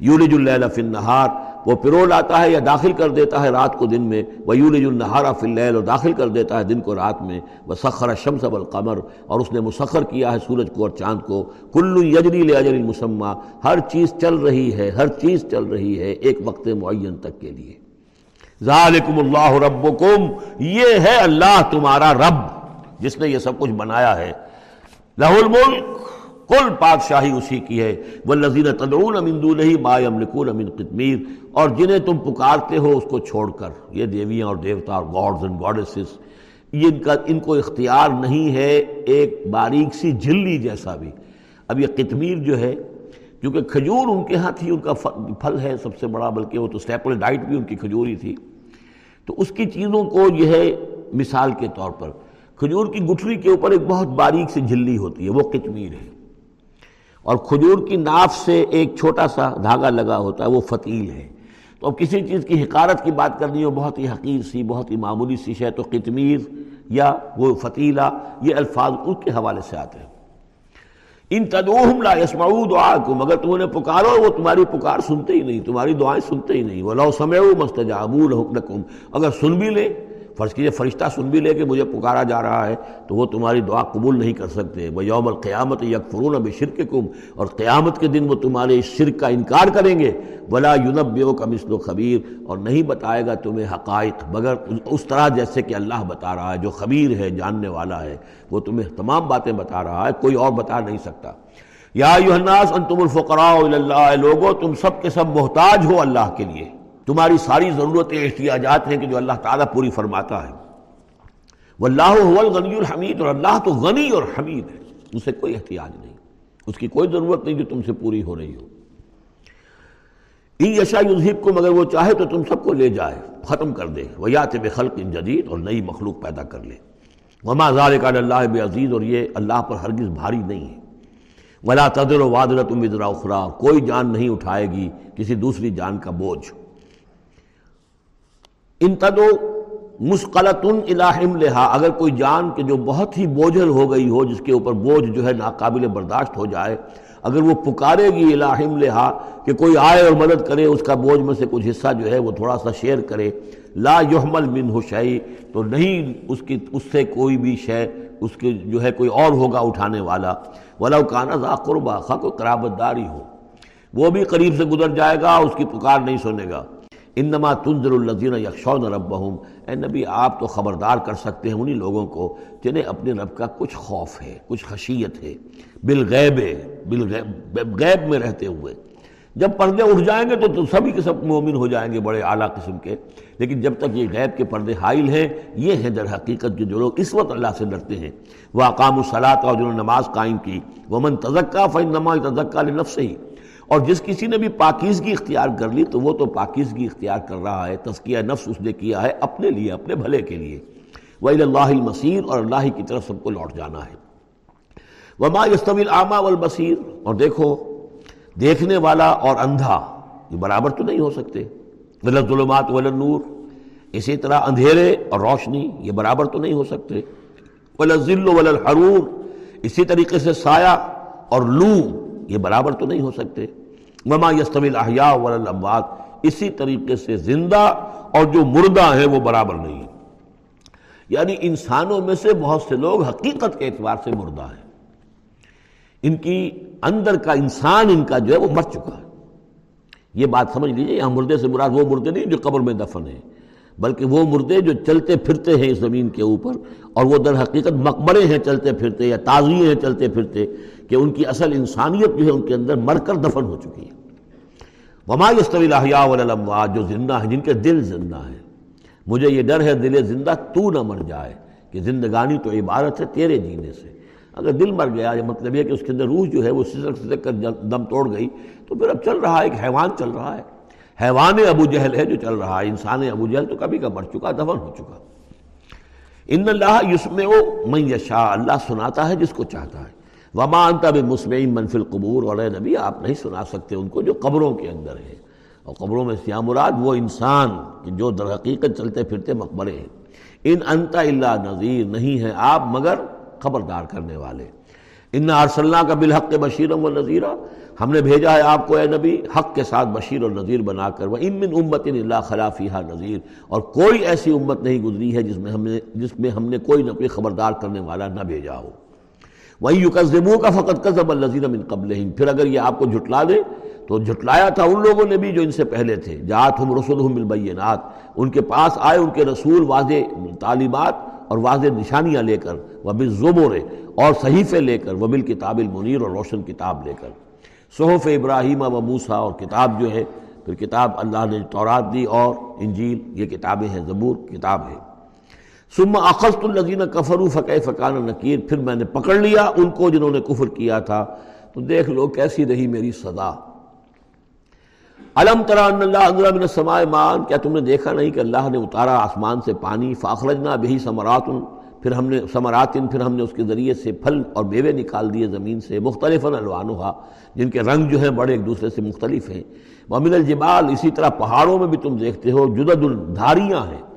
یولج اللیل فی النہار، وہ پرو لاتا ہے یا داخل کر دیتا ہے رات کو دن میں، وہ یولج النہارا فی اللیل اور داخل کر دیتا ہے دن کو رات میں، وہ سخر شمس والقمر، اور اس نے مسخر کیا ہے سورج کو اور چاند کو۔ کلو یجری لاجر المسمہ ہر چیز چل رہی ہے، ہر چیز چل رہی ہے ایک وقت معین تک کے لیے۔ ذالکم اللہ ربکم، یہ ہے اللہ تمہارا رب، جس نے یہ سب کچھ بنایا ہے۔ لہ الملک کل پادشاہی اسی کی ہے۔ وہ لذین تدعون من دونہی ما یملکون من قدمیر اور جنہیں تم پکارتے ہو اس کو چھوڑ کر۔ یہ دیویاں اور دیوتا اور گاڈز اینڈ گاڈسز یہ ان کا، ان کو اختیار نہیں ہے ایک باریک سی جھلی جیسا بھی۔ اب یہ قطمیر جو ہے، کیونکہ کھجور ان کے ہاں تھی، ان کا پھل ہے سب سے بڑا، بلکہ وہ تو سٹیپل ڈائٹ بھی ان کی کھجور ہی تھی۔ تو اس کی چیزوں کو یہ ہے مثال کے طور پر۔ کھجور کی گٹھری کے اوپر ایک بہت باریک سی جھلی ہوتی ہے، وہ قطمیر ہے۔ اور کھجور کی ناف سے ایک چھوٹا سا دھاگا لگا ہوتا ہے، وہ فتیل ہے۔ تو اب کسی چیز کی حقارت کی بات کرنی ہو، بہت ہی حقیر سی، بہت ہی معمولی سی شے، تو قطمیر یا وہ فتیلہ، یہ الفاظ اس کے حوالے سے آتے ہیں۔ ان تدوہم لا یسمعو دعاکم، اگر تم انہیں پکارو وہ تمہاری پکار سنتے ہی نہیں، تمہاری دعائیں سنتے ہی نہیں۔ وَلَوْ سَمِعُوا مَسْتَجَابُوا لَكُمْ اگر سن بھی لیں فرض کیجیے فرشتہ سن بھی لے کہ مجھے پکارا جا رہا ہے، تو وہ تمہاری دعا قبول نہیں کر سکتے۔ وہ یوم القیامت یکفرون اب شرک کم اور قیامت کے دن وہ تمہارے اس شرک کا انکار کریں گے۔ ولا یونب کا مثل و خبیر اور نہیں بتائے گا تمہیں حقائق، مگر اس طرح جیسے کہ اللہ بتا رہا ہے، جو خبیر ہے، جاننے والا ہے، وہ تمہیں تمام باتیں بتا رہا ہے، کوئی اور بتا نہیں سکتا۔ یا یوحناس انتم الفقراء اللہ لوگو، تم سب کے سب محتاج ہو اللہ کے لیے۔ تمہاری ساری ضرورتیں احتیاجات ہیں کہ جو اللہ تعالیٰ پوری فرماتا ہے۔ واللہ هو الغنی الحمید، اور اللہ تو غنی اور حمید ہے۔ اسے کوئی احتیاج نہیں۔ اس کی کوئی ضرورت نہیں جو تم سے پوری ہو رہی ہو۔ ان یشا یذہب کو مگر وہ چاہے تو تم سب کو لے جائے۔ ختم کر دے۔ ویات بخلق جدید، اور نئی مخلوق پیدا کر لے۔ وما ذالک علی اللہ بعزیز، اور یہ اللہ پر ہرگز بھاری نہیں ہے۔ ولا تدر و وادرت وزرا اخرا کوئی جان نہیں اٹھائے گی کسی دوسری جان کا بوجھ۔ ان تدو مسقلت الہم لہا اگر کوئی جان کہ جو بہت ہی بوجھل ہو گئی ہو، جس کے اوپر بوجھ جو ہے ناقابل برداشت ہو جائے، اگر وہ پکارے گی الہم لہا کہ کوئی آئے اور مدد کرے، اس کا بوجھ میں سے کچھ حصہ جو ہے وہ تھوڑا سا شیئر کرے، لا یحمل من شعی تو نہیں اس کی، اس سے کوئی بھی شے، اس کے جو ہے کوئی اور ہوگا اٹھانے والا۔ ولو کانا ذا قربا خا کوئی قرابت داری ہو۔ وہ بھی قریب سے گزر جائے گا، اس کی پکار نہیں سنے گا۔ انما تنظر الزین یکشون ربہم۔ اے نبی، آپ تو خبردار کر سکتے ہیں انہی لوگوں کو جنہیں اپنے رب کا کچھ خوف ہے، کچھ خشیت ہے۔ بالغیب بالغیب غیب میں رہتے ہوئے۔ جب پردے اٹھ جائیں گے تو سبھی کے سب مومن ہو جائیں گے بڑے اعلیٰ قسم کے۔ لیکن جب تک یہ غیب کے پردے حائل ہیں، یہ ہیں در حقیقت جو جو لوگ اس وقت اللہ سے ڈرتے ہیں۔ وہ اقام الصلاۃ اور جنہوں نے نماز قائم کی وہ من تزکا فن نماز تزکا لنفس ہی اور جس کسی نے بھی پاکیزگی اختیار کر لی تو وہ تو پاکیزگی اختیار کر رہا ہے، تزکیہ نفس اس نے کیا ہے اپنے لیے، اپنے بھلے کے لیے۔ وہ اللہ المسیر اور اللہ کی طرف سب کو لوٹ جانا ہے۔ وما یستویل عامہ والبصیر اور دیکھو، دیکھنے والا اور اندھا، یہ برابر تو نہیں ہو سکتے۔ غلط ظلمات ول نور اسی طرح اندھیرے اور روشنی، یہ برابر تو نہیں ہو سکتے۔ ذل الحرور۔ اسی طریقے سے سایہ اور لو یہ برابر تو نہیں ہو سکتے۔ مما یستویل احیاء والاموات اسی طریقے سے زندہ اور جو مردہ ہیں وہ برابر نہیں یعنی انسانوں میں سے بہت سے لوگ حقیقت کے اعتبار سے مردہ ہیں۔ ان کی اندر کا انسان ان کا جو ہے وہ مر چکا ہے۔ یہ بات سمجھ لیجیے، یہاں مردے سے مراد وہ مردے نہیں جو قبر میں دفن ہیں، بلکہ وہ مردے جو چلتے پھرتے ہیں اس زمین کے اوپر اور وہ در حقیقت مقبرے ہیں چلتے پھرتے یا تازی ہیں چلتے پھرتے کہ ان کی اصل انسانیت جو ہے ان کے اندر مر کر دفن ہو چکی ہے۔ وما یستوی الاحیاء والاموات جو زندہ ہیں، جن کے دل زندہ ہیں۔ مجھے یہ ڈر ہے، دل زندہ تو نہ مر جائے، کہ زندگانی تو عبارت ہے تیرے جینے سے۔ اگر دل مر گیا، یہ مطلب یہ کہ اس کے اندر روح جو ہے، وہ سسک سسک کر دم توڑ گئی، تو پھر اب چل رہا ہے، ایک حیوان چل رہا ہے۔ حیوان ابو جہل ہے جو چل رہا ہے، انسان ابو جہل تو کبھی کا مر چکا، دفن ہو چکا۔ ان اللہ یسم من یشاء، اللہ سناتا ہے جس کو چاہتا ہے۔ وما انت بمسمع من القبور، اور اے نبی، آپ نہیں سنا سکتے ان کو جو قبروں کے اندر ہے اور قبروں میں سیاہ مراد وہ انسان جو در حقیقت چلتے پھرتے مقبرے ہیں۔ ان انت اللہ نذیر، نہیں ہے آپ مگر خبردار کرنے والے۔ ان ارسلہ کا بالحق بشیرم و نذیرہ ہم نے بھیجا ہے آپ کو اے نبی، حق کے ساتھ بشیر اور نذیر بنا کر۔ وہ امن امت اللہ خلافیہ نذیر اور کوئی ایسی امت نہیں گزری ہے جس میں ہم نے، جس میں ہم نے کوئی نہ کوئی خبردار کرنے والا نہ بھیجا ہو۔ وہی یوکزبو کا فقط قزب النظیر من قبل پھر اگر یہ آپ کو جھٹلا دے تو جھٹلایا تھا ان لوگوں نے بھی جو ان سے پہلے تھے جات ہم رسول البینات ان کے پاس آئے ان کے رسول واضح تعلیمات اور واضح نشانیاں لے کر وہ بال اور صحیفے لے کر وہ کتاب المنیر اور روشن کتاب لے کر صحف ابراہیم و موسا اور کتاب جو ہے پھر کتاب اللہ نے تورات دی اور انجیل یہ کتابیں ہیں زبور کتاب ہے سما اخست الزین کفر فقہ فقان نکیر پھر میں نے پکڑ لیا ان کو جنہوں نے کفر کیا تھا۔ تو دیکھ لو کیسی رہی میری سزا علم ترا اللہ من السماء مان کیا تم نے دیکھا نہیں کہ اللہ نے اتارا آسمان سے پانی؟ فاخرجنا بہی ثمرات، پھر ہم نے ثمراتن پھر ہم نے اس کے ذریعے سے پھل اور میوے نکال دیے زمین سے مختلف الوانوہا جن کے رنگ جو ہیں بڑے ایک دوسرے سے مختلف ہیں۔ ومن الجبال، اسی طرح پہاڑوں میں بھی تم دیکھتے ہو، جدد الدھاریاں ہیں۔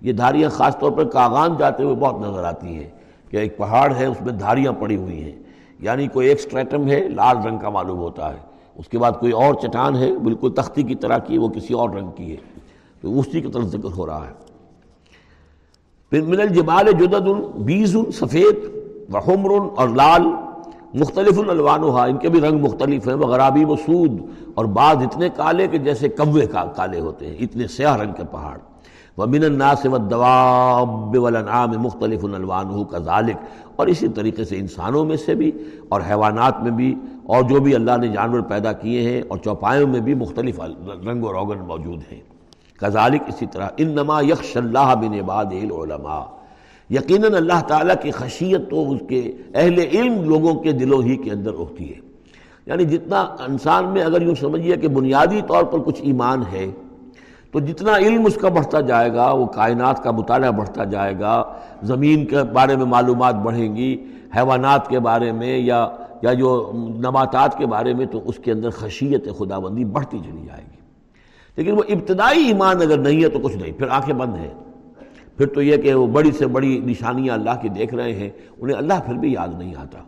یہ دھاریاں خاص طور پر کاغان جاتے ہوئے بہت نظر آتی ہیں کہ ایک پہاڑ ہے، اس میں دھاریاں پڑی ہوئی ہیں۔ یعنی کوئی ایک سٹریٹم ہے، لال رنگ کا معلوم ہوتا ہے۔ اس کے بعد کوئی اور چٹان ہے، بالکل تختی کی طرح کی، وہ کسی اور رنگ کی ہے۔ تو اسی کی طرف ذکر ہو رہا ہے۔ پھر من الجبال جدد، بیز، سفید و حمر اور لال، مختلف الوان ان کے بھی رنگ مختلف ہیں، وہ غرابی مسود اور بعض اتنے کالے کہ جیسے کوے کا کالے ہوتے ہیں، اتنے سیاہ رنگ کے پہاڑ۔ وہ من الناس والدواب والانعام مختلف الوان کا ذالک اور اسی طریقے سے انسانوں میں سے بھی اور حیوانات میں بھی اور جو بھی اللہ نے جانور پیدا کیے ہیں اور چوپایوں میں بھی مختلف رنگ و روغن موجود ہیں۔ کذالک اسی طرح انما یکش اللہ بن عباد العلماء۔ یقیناً اللہ تعالیٰ کی خشیت تو اس کے اہل علم لوگوں کے دلوں ہی کے اندر ہوتی ہے۔ یعنی جتنا انسان میں اگر یوں سمجھیے کہ بنیادی طور پر کچھ ایمان ہے تو جتنا علم اس کا بڑھتا جائے گا، وہ کائنات کا مطالعہ بڑھتا جائے گا، زمین کے بارے میں معلومات بڑھیں گی، حیوانات کے بارے میں یا یا جو نباتات کے بارے میں، تو اس کے اندر خشیت خدا بندی بڑھتی چلی جائے گی۔ لیکن وہ ابتدائی ایمان اگر نہیں ہے تو کچھ نہیں، پھر آنکھیں بند ہیں۔ پھر تو یہ کہ وہ بڑی سے بڑی نشانیاں اللہ کی دیکھ رہے ہیں، انہیں اللہ پھر بھی یاد نہیں آتا۔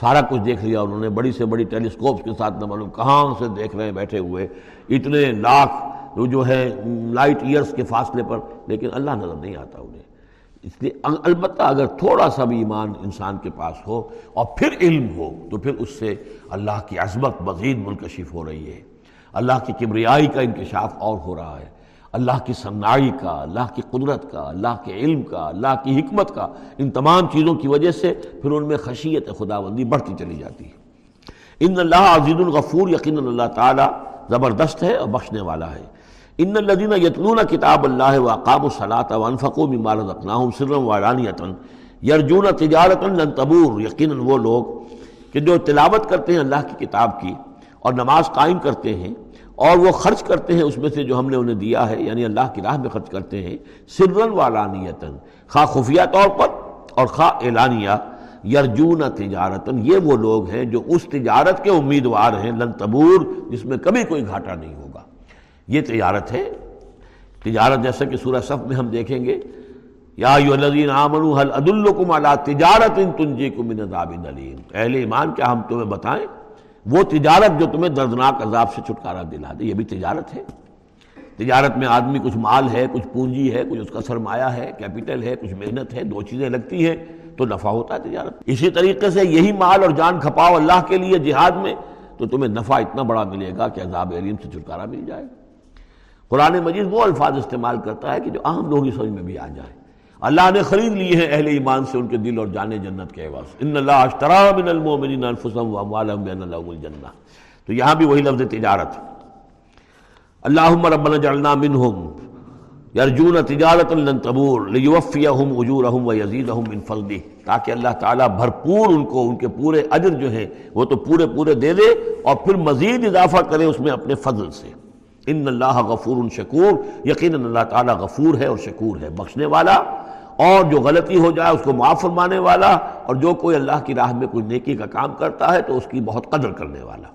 سارا کچھ دیکھ لیا انہوں نے، بڑی سے بڑی ٹیلیسکوپس کے ساتھ، نہ معلوم کہاں سے دیکھ رہے ہیں، بیٹھے ہوئے۔ اتنے لاکھ جو ہے لائٹ ایئرس کے فاصلے پر، لیکن اللہ نظر نہیں آتا انہیں۔ اس لیے البتہ اگر تھوڑا سا بھی ایمان انسان کے پاس ہو اور پھر علم ہو، تو پھر اس سے اللہ کی عظمت مزید منکشف ہو رہی ہے۔ اللہ کی کبریائی کا انکشاف اور ہو رہا ہے۔ اللہ کی صنائی کا، اللہ کی قدرت کا، اللہ کے علم کا، اللہ کی حکمت کا، ان تمام چیزوں کی وجہ سے پھر ان میں خشیت خدا بندی بڑھتی چلی جاتی ہے۔ ان اللہ عزیز الغفور یقین اللہ تعالیٰ زبردست ہے اور بخشنے والا ہے۔ ان الدین یتنون کتاب اللہ و اقام الصلاۃ ونفقو ممار رقناہم سرم وارانیتاً یرجون تجارت تبور۔ یقیناً وہ لوگ کہ جو تلاوت کرتے ہیں اللہ کی کتاب کی اور نماز قائم کرتے ہیں اور وہ خرچ کرتے ہیں اس میں سے جو ہم نے انہیں دیا ہے یعنی اللہ کی راہ میں خرچ کرتے ہیں، سرن والانیتاً خواہ خفیہ طور پر اور خواہ اعلانیہ، یرجون تجارتاً یہ وہ لوگ ہیں جو اس تجارت کے امیدوار ہیں، لن تبور، جس میں کبھی کوئی گھاٹا نہیں ہوگا۔ یہ تجارت ہے۔ تجارت جیسا کہ سورہ صف میں ہم دیکھیں گے، یا الذین آمنوا هل ادلکم علی تجارت تنجیکم من عذاب علیم اہل ایمان، کیا ہم تمہیں بتائیں؟ وہ تجارت جو تمہیں دردناک عذاب سے چھٹکارا دلا دے، یہ بھی تجارت ہے۔ تجارت میں آدمی کچھ مال ہے، کچھ پونجی ہے، کچھ اس کا سرمایہ ہے کیپٹل ہے، کچھ محنت ہے، دو چیزیں لگتی ہیں تو نفع ہوتا ہے تجارت۔ اسی طریقے سے یہی مال اور جان کھپاؤ اللہ کے لیے جہاد میں تو تمہیں نفع اتنا بڑا ملے گا کہ عذاب علیم سے چھٹکارا مل جائے۔ قرآن مجید وہ الفاظ استعمال کرتا ہے کہ جو عام لوگوں کی سمجھ میں بھی آ جائے۔ اللہ نے خرید لیے ہیں اہل ایمان سے ان کے دل اور جانے جنت کے عوض. ان اللہ اشترا من المؤمنین انفسهم واموالهم بان لهم الجنہ. تو یہاں بھی وہی لفظ تجارت. اللهم ربنا جعلنا منهم یرجون تجارت لن تبور، لیوفیہم اجورہم ویزیدہم من فضلہ. تاکہ اللہ تعالیٰ بھرپور ان کو، ان کے پورے اجر جو ہیں، وہ تو پورے پورے دے دے اور پھر مزید اضافہ کرے اس میں اپنے فضل سے. ان اللہ غفور شکور. یقیناً اللہ تعالیٰ غفور ہے اور شکور ہے، بخشنے والا اور جو غلطی ہو جائے اس کو معاف فرمانے والا اور جو کوئی اللہ کی راہ میں کوئی نیکی کا کام کرتا ہے تو اس کی بہت قدر کرنے والا۔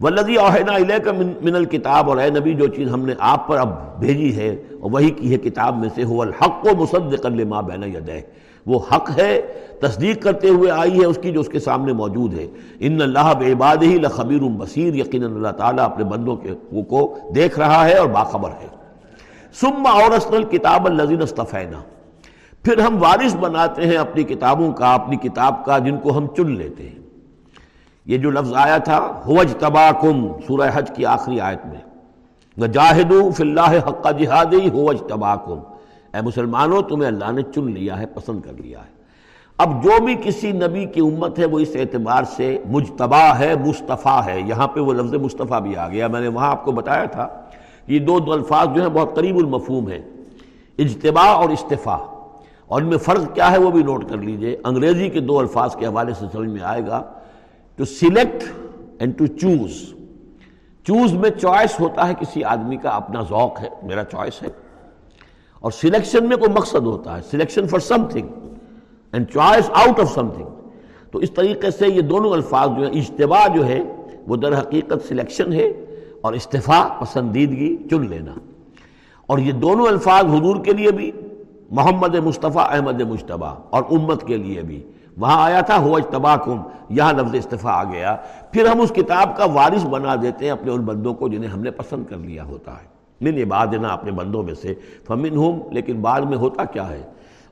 ولدی اوہینا علیہ کا من الکتاب اور اے نبی جو چیز ہم نے آپ پر اب بھیجی ہے اور وہی کی ہے کتاب میں سے ہو الحق و مصدقا لما بین یدہ وہ حق ہے، تصدیق کرتے ہوئے آئی ہے، اس کی جو اس کے سامنے موجود ہے۔ ان اللہ بعباد ہی لخبیر بصیر یقیناً اللہ تعالیٰ اپنے بندوں کے کو دیکھ رہا ہے اور باخبر ہے۔ ثم اورثنا الکتاب الذین اصطفینا پھر ہم وارث بناتے ہیں اپنی کتابوں کا، اپنی کتاب کا جن کو ہم چن لیتے ہیں۔ یہ جو لفظ آیا تھا ہوج تباکم سورہ حج کی آخری آیت میں۔ جاہدو فی اللہ حق جہادی ہوج تباکم اے مسلمانوں، تمہیں اللہ نے چن لیا ہے، پسند کر لیا ہے۔ اب جو بھی کسی نبی کی امت ہے، وہ اس اعتبار سے مجتبا ہے، مصطفیٰ ہے۔ یہاں پہ وہ لفظ مصطفیٰ بھی آ گیا۔ میں نے وہاں آپ کو بتایا تھا یہ دو دو الفاظ جو ہیں بہت قریب المفہوم ہیں۔ اجتباع اور استفاع۔ اور ان میں فرق کیا ہے وہ بھی نوٹ کر لیجیے۔ انگریزی کے دو الفاظ کے حوالے سے سمجھ میں آئے گا۔ To select and to choose choose میں چوائس ہوتا ہے کسی آدمی کا، اپنا ذوق ہے، میرا چوائس ہے۔ اور سلیکشن میں کوئی مقصد ہوتا ہے۔ Selection for some thing and choice out of some thing تو اس طریقے سے یہ دونوں الفاظ جو ہیں، اجتباع جو ہے، وہ در حقیقت سلیکشن ہے اور استفاع، پسندیدگی، چن لینا۔ اور یہ دونوں الفاظ حضور کے لیے بھی محمد مصطفیٰ احمد مشتبہ اور امت کے لیے بھی۔ وہاں آیا تھا ہو اجتبا کم یہاں لفظ استفاع آ گیا۔ پھر ہم اس کتاب کا وارث بنا دیتے ہیں اپنے ان بندوں کو جنہیں ہم نے پسند کر لیا ہوتا ہے۔ من عبادنا، اپنے بندوں میں سے۔ فمن ہم لیکن بعد میں ہوتا کیا ہے؟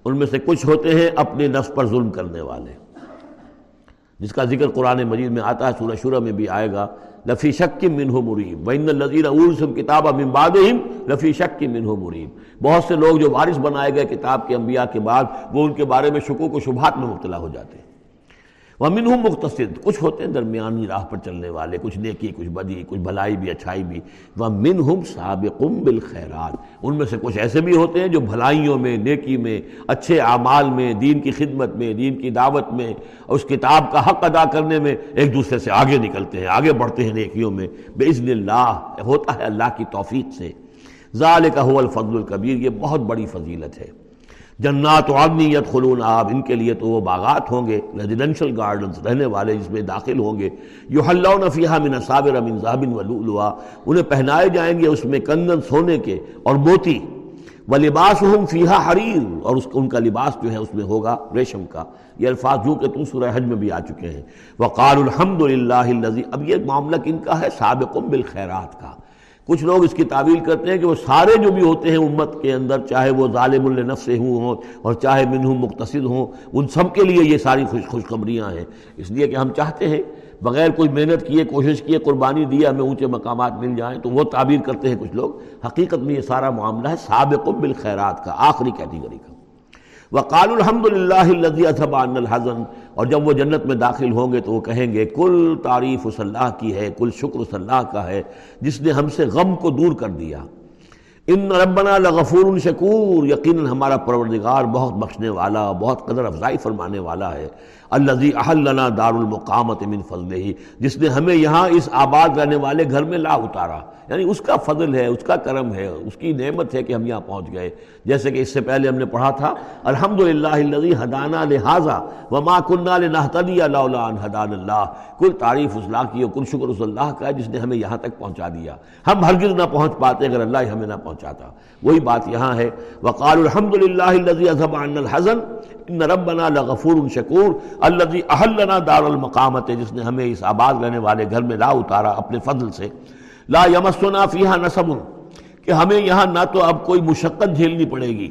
ان میں سے کچھ ہوتے ہیں اپنے نفس پر ظلم کرنے والے۔ جس کا ذکر قرآن مجید میں آتا ہے، سورہ شورہ میں بھی آئے گا۔ لفی شک منہ مریم. بین النظیر اولسم کتاب من بعدہم لفی شک منہ مریم. بہت سے لوگ جو وارث بنائے گئے کتاب کے انبیاء کے بعد وہ ان کے بارے میں شکوک و شبہات میں مبتلا ہو جاتے ہیں۔ وہ منہم مختصر کچھ ہوتے ہیں درمیانی راہ پر چلنے والے، کچھ نیکی، کچھ بدی، کچھ بھلائی بھی، اچھائی بھی۔ وہ منہم سابقم بالخیرات، ان میں سے کچھ ایسے بھی ہوتے ہیں جو بھلائیوں میں، نیکی میں، اچھے اعمال میں، دین کی خدمت میں، دین کی دعوت میں، اور اس کتاب کا حق ادا کرنے میں ایک دوسرے سے آگے نکلتے ہیں، آگے بڑھتے ہیں نیکیوں میں۔ بزن اللہ، ہوتا ہے اللہ کی توفیق سے۔ ذالک هو الفضل الکبیر یہ بہت بڑی فضیلت ہے۔ جنات و عدنیت خلون آب ان کے لیے تو وہ باغات ہوں گے ریزیڈنشل گارڈنز رہنے والے جس میں داخل ہوں گے۔ یو حلون فیحہ من صابر من ذابن ولولوا انہیں پہنائے جائیں گے اس میں کندن سونے کے اور موتی۔ و لباس ہم فیحہ حریر، اور اس ان کا لباس جو ہے اس میں ہوگا ریشم کا۔ یہ الفاظ جو کہ تم سورہ حج میں بھی آ چکے ہیں۔ وقال الحمد للہ اب یہ معاملہ کن کا ہے؟ سابقم بالخیرات کا۔ کچھ لوگ اس کی تعویل کرتے ہیں کہ وہ سارے جو بھی ہوتے ہیں امت کے اندر، چاہے وہ ظالم النفس ہوں اور چاہے منہ مقتصد ہوں، ان سب کے لیے یہ ساری خوش خوشخبریاں ہیں۔ اس لیے کہ ہم چاہتے ہیں، بغیر کوئی محنت کیے، کوشش کیے، قربانی دی ہمیں اونچے مقامات مل جائیں، تو وہ تعبیر کرتے ہیں کچھ لوگ۔ حقیقت میں یہ سارا معاملہ ہے سابق بالخیرات کا، آخری کیٹیگری کا۔ وقال الحمد للہ عن الحزن۔ اور جب وہ جنت میں داخل ہوں گے تو وہ کہیں گے، کل تعریف اس اللہ کی ہے، کل شکر اس اللہ کا ہے، جس نے ہم سے غم کو دور کر دیا۔ ان ربنا لغفور شکور، یقیناً ہمارا پروردگار بہت بخشنے والا، بہت قدر افزائی فرمانے والا ہے۔ الزی احلنا دار المقامت من فضل ہی جس نے ہمیں یہاں اس آباد رہنے والے گھر میں لا اتارا۔ یعنی اس کا فضل ہے، اس کا کرم ہے، اس کی نعمت ہے کہ ہم یہاں پہنچ گئے۔ جیسے کہ اس سے پہلے ہم نے پڑھا تھا الحمد للہ حدانہ لہٰذا وما کنہ لنحتدی اللہ حدان اللہ۔ کل تعریف اس اللہ کی اور کل شکر اس اللہ کا ہے جس نے ہمیں یہاں تک پہنچا دیا۔ ہم ہرگز نہ پہنچ پاتے اگر اللہ ہمیں نہ پہنچاتا۔ وہی بات یہاں ہے۔ وقال الحمد للہ عن الحزن، ان ربنا لغفور شکور الذي احلنا دار المقامت، جس نے ہمیں اس آباد رہنے والے گھر میں لا اتارا اپنے فضل سے۔ لا یمسنا فیہا نصب کہ ہمیں یہاں نہ تو اب کوئی مشقت جھیلنی پڑے گی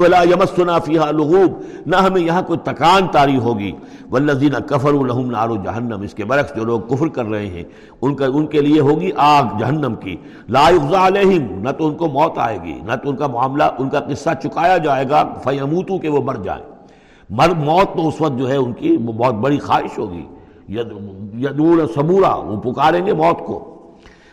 ولا یمسنا فیہا لغوب، نہ ہمیں یہاں کوئی تکان تاری ہوگی۔ والذین کفروا لهم نار جہنم، اس کے برعکس جو لوگ کفر کر رہے ہیں، ان کا ان کے لیے ہوگی آگ جہنم کی۔ لا یغزا علیہم، نہ تو ان کو موت آئے گی، نہ تو ان کا معاملہ، ان کا قصہ چکایا جائے گا، فیموتو کہ وہ مر جائیں۔ مر موت تو اس وقت جو ہے ان کی بہت بڑی خواہش ہوگی۔ یدور صبورا وہ پکاریں گے موت کو۔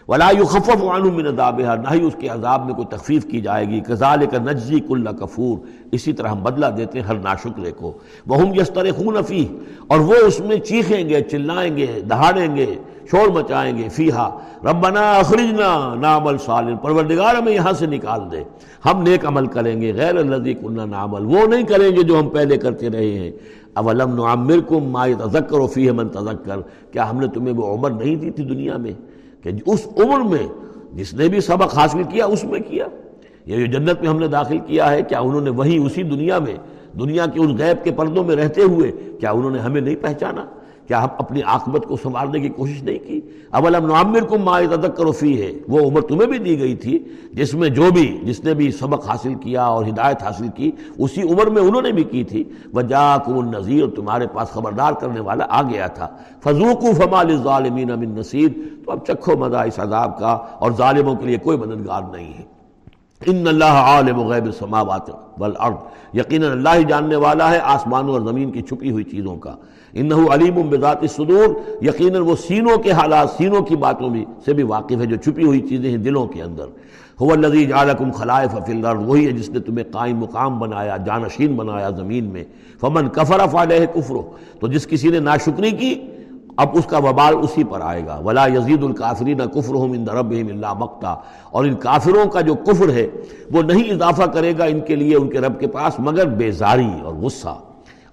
ولا يخفف عنه من عذابها نہ ہی اس کے عذاب میں کوئی تخفیف کی جائے گی۔ كذلك نجزي كل کفور اسی طرح ہم بدلہ دیتے ہیں، ہر ناشکرے کو۔ وهم يسترخون فيه۔ اور وہ اس میں چیخیں گے، چلائیں گے، دہاڑیں گے، شور مچائیں گے۔ فیہا ربنا اخرجنا نعمل صالح پروردگار ہمیں یہاں سے نکال دے۔ ہم نیک عمل کریں گے۔ غیر الذی كنا نعمل۔ وہ نہیں کریں گے جو ہم پہلے کرتے رہے ہیں۔ اولم نعمرکم ما يتذکر فیہ من تذکر کیا ہم نے تمہیں وہ عمر نہیں دی تھی دنیا میں؟ کہ اس عمر میں جس نے بھی سبق حاصل کیا، اس میں کیا۔ یہ جو جنت میں ہم نے داخل کیا ہے، کیا انہوں نے وہی اسی دنیا میں، دنیا کے ان غیب کے پردوں میں رہتے ہوئے، کیا انہوں نے ہمیں نہیں پہچانا؟ کیا ہم اپنی عاقبت کو سنوارنے کی کوشش نہیں کی؟ اولم نعمر کو ما تذکر فی ہے وہ عمر تمہیں بھی دی گئی تھی، جس میں جو بھی، جس نے بھی سبق حاصل کیا اور ہدایت حاصل کی، اسی عمر میں انہوں نے بھی کی تھی۔ وجاکم النذیر، تمہارے پاس خبردار کرنے والا آ گیا تھا۔ فذوقوا فما للظالمین من نصیر۔ تو اب چکھو مزہ اس عذاب کا، اور ظالموں کے لیے کوئی مددگار نہیں ہے۔ ان اللہ عالم غیب السماوات والارض۔ یقینا اللہ ہی جاننے والا ہے آسمانوں اور زمین کی چھپی ہوئی چیزوں کا۔ انہو علیم بذات الصدور۔ یقینا وہ سینوں کے حالات، سینوں کی باتوں بھی سے بھی واقف ہے جو چھپی ہوئی چیزیں ہیں دلوں کے اندر۔ هو الذی جعلکم خلائف فی الارض۔ وہی ہے جس نے تمہیں قائم مقام بنایا، جانشین بنایا زمین میں۔ فمن کفر فعلیہ کفر تو جس کسی نے ناشکری کی اب اس کا وبال اسی پر آئے گا۔ ولا یزید الکافرین کفرہم عند ربہم الا مقتا۔ اور ان کافروں کا جو کفر ہے، وہ نہیں اضافہ کرے گا ان کے لیے، ان کے رب کے پاس، مگر بیزاری اور غصہ۔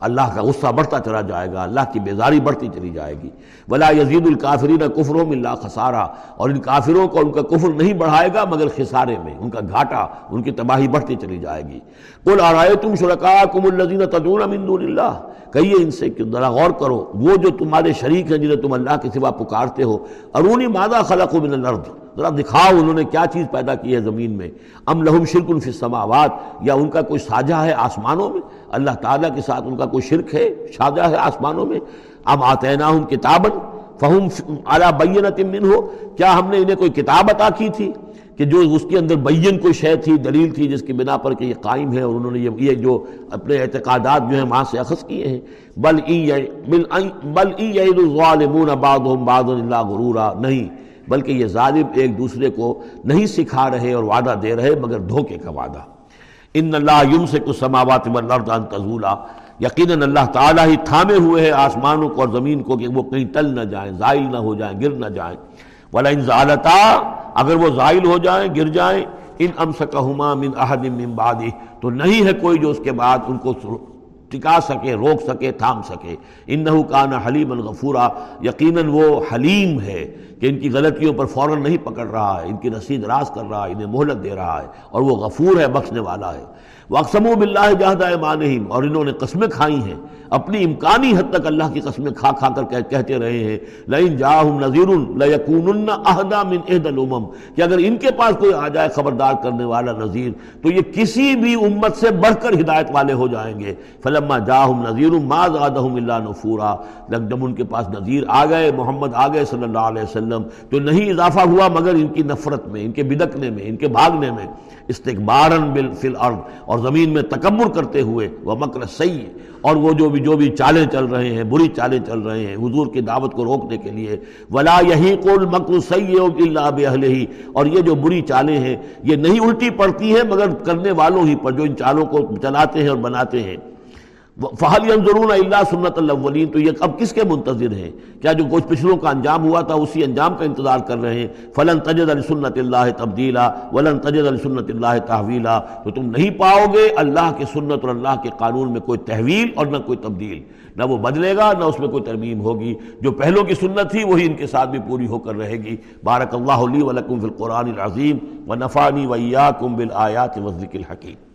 اللہ کا غصہ بڑھتا چلا جائے گا، اللہ کی بیزاری بڑھتی چلی جائے گی۔ ولا یزید الکافرین کفرہم الا خسارہ اور ان کافروں کو ان کا کفر نہیں بڑھائے گا، مگر خسارے میں، ان کا گھاٹا، ان کی تباہی بڑھتی چلی جائے گی۔ قل ارائیتم شرکاکم الذین تدعون من دون اللہ کہیے ان سے کہ ذرا غور کرو، وہ جو تمہارے شریک ہیں جنہیں تم اللہ کے سوا پکارتے ہو، ارونی مادہ خلق من الارض؟ ذرا دکھاؤ انہوں نے کیا چیز پیدا کی ہے زمین میں۔ ام لہم شرک فی السماوات؟ یا ان کا کوئی ساجہ ہے آسمانوں میں؟ اللہ تعالیٰ کے ساتھ ان کا کوئی شرک ہے، ساجہ ہے آسمانوں میں؟ ام آتینا ہوں کتابن فہم اعلیٰ بینت من ہو کیا ہم نے انہیں کوئی کتاب عطا کی تھی؟ کہ جو اس کے اندر بین کوئی شے تھی، دلیل تھی جس کی بنا پر کہ یہ قائم ہے اور انہوں نے یہ جو اپنے اعتقادات جو ہیں وہاں سے اخذ کیے ہیں۔ بل بل الظالمون بعضهم بعض اللہ غرورا۔ نہیں، بلکہ یہ ظالم ایک دوسرے کو نہیں سکھا رہے اور وعدہ دے رہے مگر دھوکے کا وعدہ۔ ان اللہ یم سے کچھ سماوات ان تزولا۔ یقیناً اللہ تعالیٰ ہی تھامے ہوئے ہیں آسمانوں کو اور زمین کو کہ وہ کہیں ٹل نہ جائیں، زائل نہ ہو جائیں، گر نہ جائیں۔ ولا انزالتا اگر وہ زائل ہو جائیں، گر جائیں، ان امسکہما من احد من بعدی، تو نہیں ہے کوئی جو اس کے بعد ان کو ٹکا سکے، روک سکے، تھام سکے۔ انہو کان حلیم الغفورا۔ یقیناً وہ حلیم ہے کہ ان کی غلطیوں پر فوراً نہیں پکڑ رہا ہے، ان کی رسید راز کر رہا ہے، انہیں مہلت دے رہا ہے اور وہ غفور ہے، بخشنے والا ہے۔ وقسم و بلّہ جہدہ ایمانہم۔ اور انہوں نے قسمیں کھائی ہیں۔ اپنی امکانی حد تک اللہ کی قسمیں کھا کھا کر کہتے رہے ہیں۔ لَإِن جَاهُمْ نَذِيرٌ لَيَكُونُنَّ أَهْدَى مِنْ إِحْدَى الْأُمَمْ کہ اگر ان کے پاس کوئی آ جائے خبردار کرنے والا نذیر، تو یہ کسی بھی امت سے بڑھ کر ہدایت والے ہو جائیں گے۔ فلم فلما جاہم نذیر ما زادہم اللہ نفورا۔ جب ان کے پاس نذیر آ گئے، محمد آ گئے صلی اللہ علیہ وسلم، تو نہیں اضافہ ہوا مگر ان کی نفرت میں، ان کے بدکنے میں، ان کے بھاگنے میں۔ استقبارن فی الارض، اور زمین میں تکبر کرتے ہوئے وہ مکر صحیح اور وہ جو بھی جو بھی چالیں چل رہے ہیں، بری چالیں چل رہے ہیں، حضور کی دعوت کو روکنے کے لیے۔ ولا یہی کول مکر سید اللہ بہل ہی اور یہ جو بری چالیں ہیں، یہ نہیں الٹی پڑتی ہیں، مگر کرنے والوں ہی پر جو ان چالوں کو چلاتے ہیں اور بناتے ہیں۔ فہل ضرور اللہ سنت الاولین تو یہ اب کس کے منتظر ہیں؟ کیا جو کچھ پچھلوں کا انجام ہوا تھا اسی انجام کا انتظار کر رہے ہیں؟ فلن تجد علی سنت اللہ تبدیلا ولن تجد علی سنت اللہ تحویلا تو تم نہیں پاؤ گے اللہ کے سنت اور اللہ کے قانون میں کوئی تحویل اور نہ کوئی تبدیل۔ نہ وہ بدلے گا، نہ اس میں کوئی ترمیم ہوگی۔ جو پہلوں کی سنت تھی، وہی ان کے ساتھ بھی پوری ہو کر رہے گی۔ بارک اللہ علی ولکم فی القرآن العظیم و نفانی ویاکم بالآیات و ذکر الحکیم۔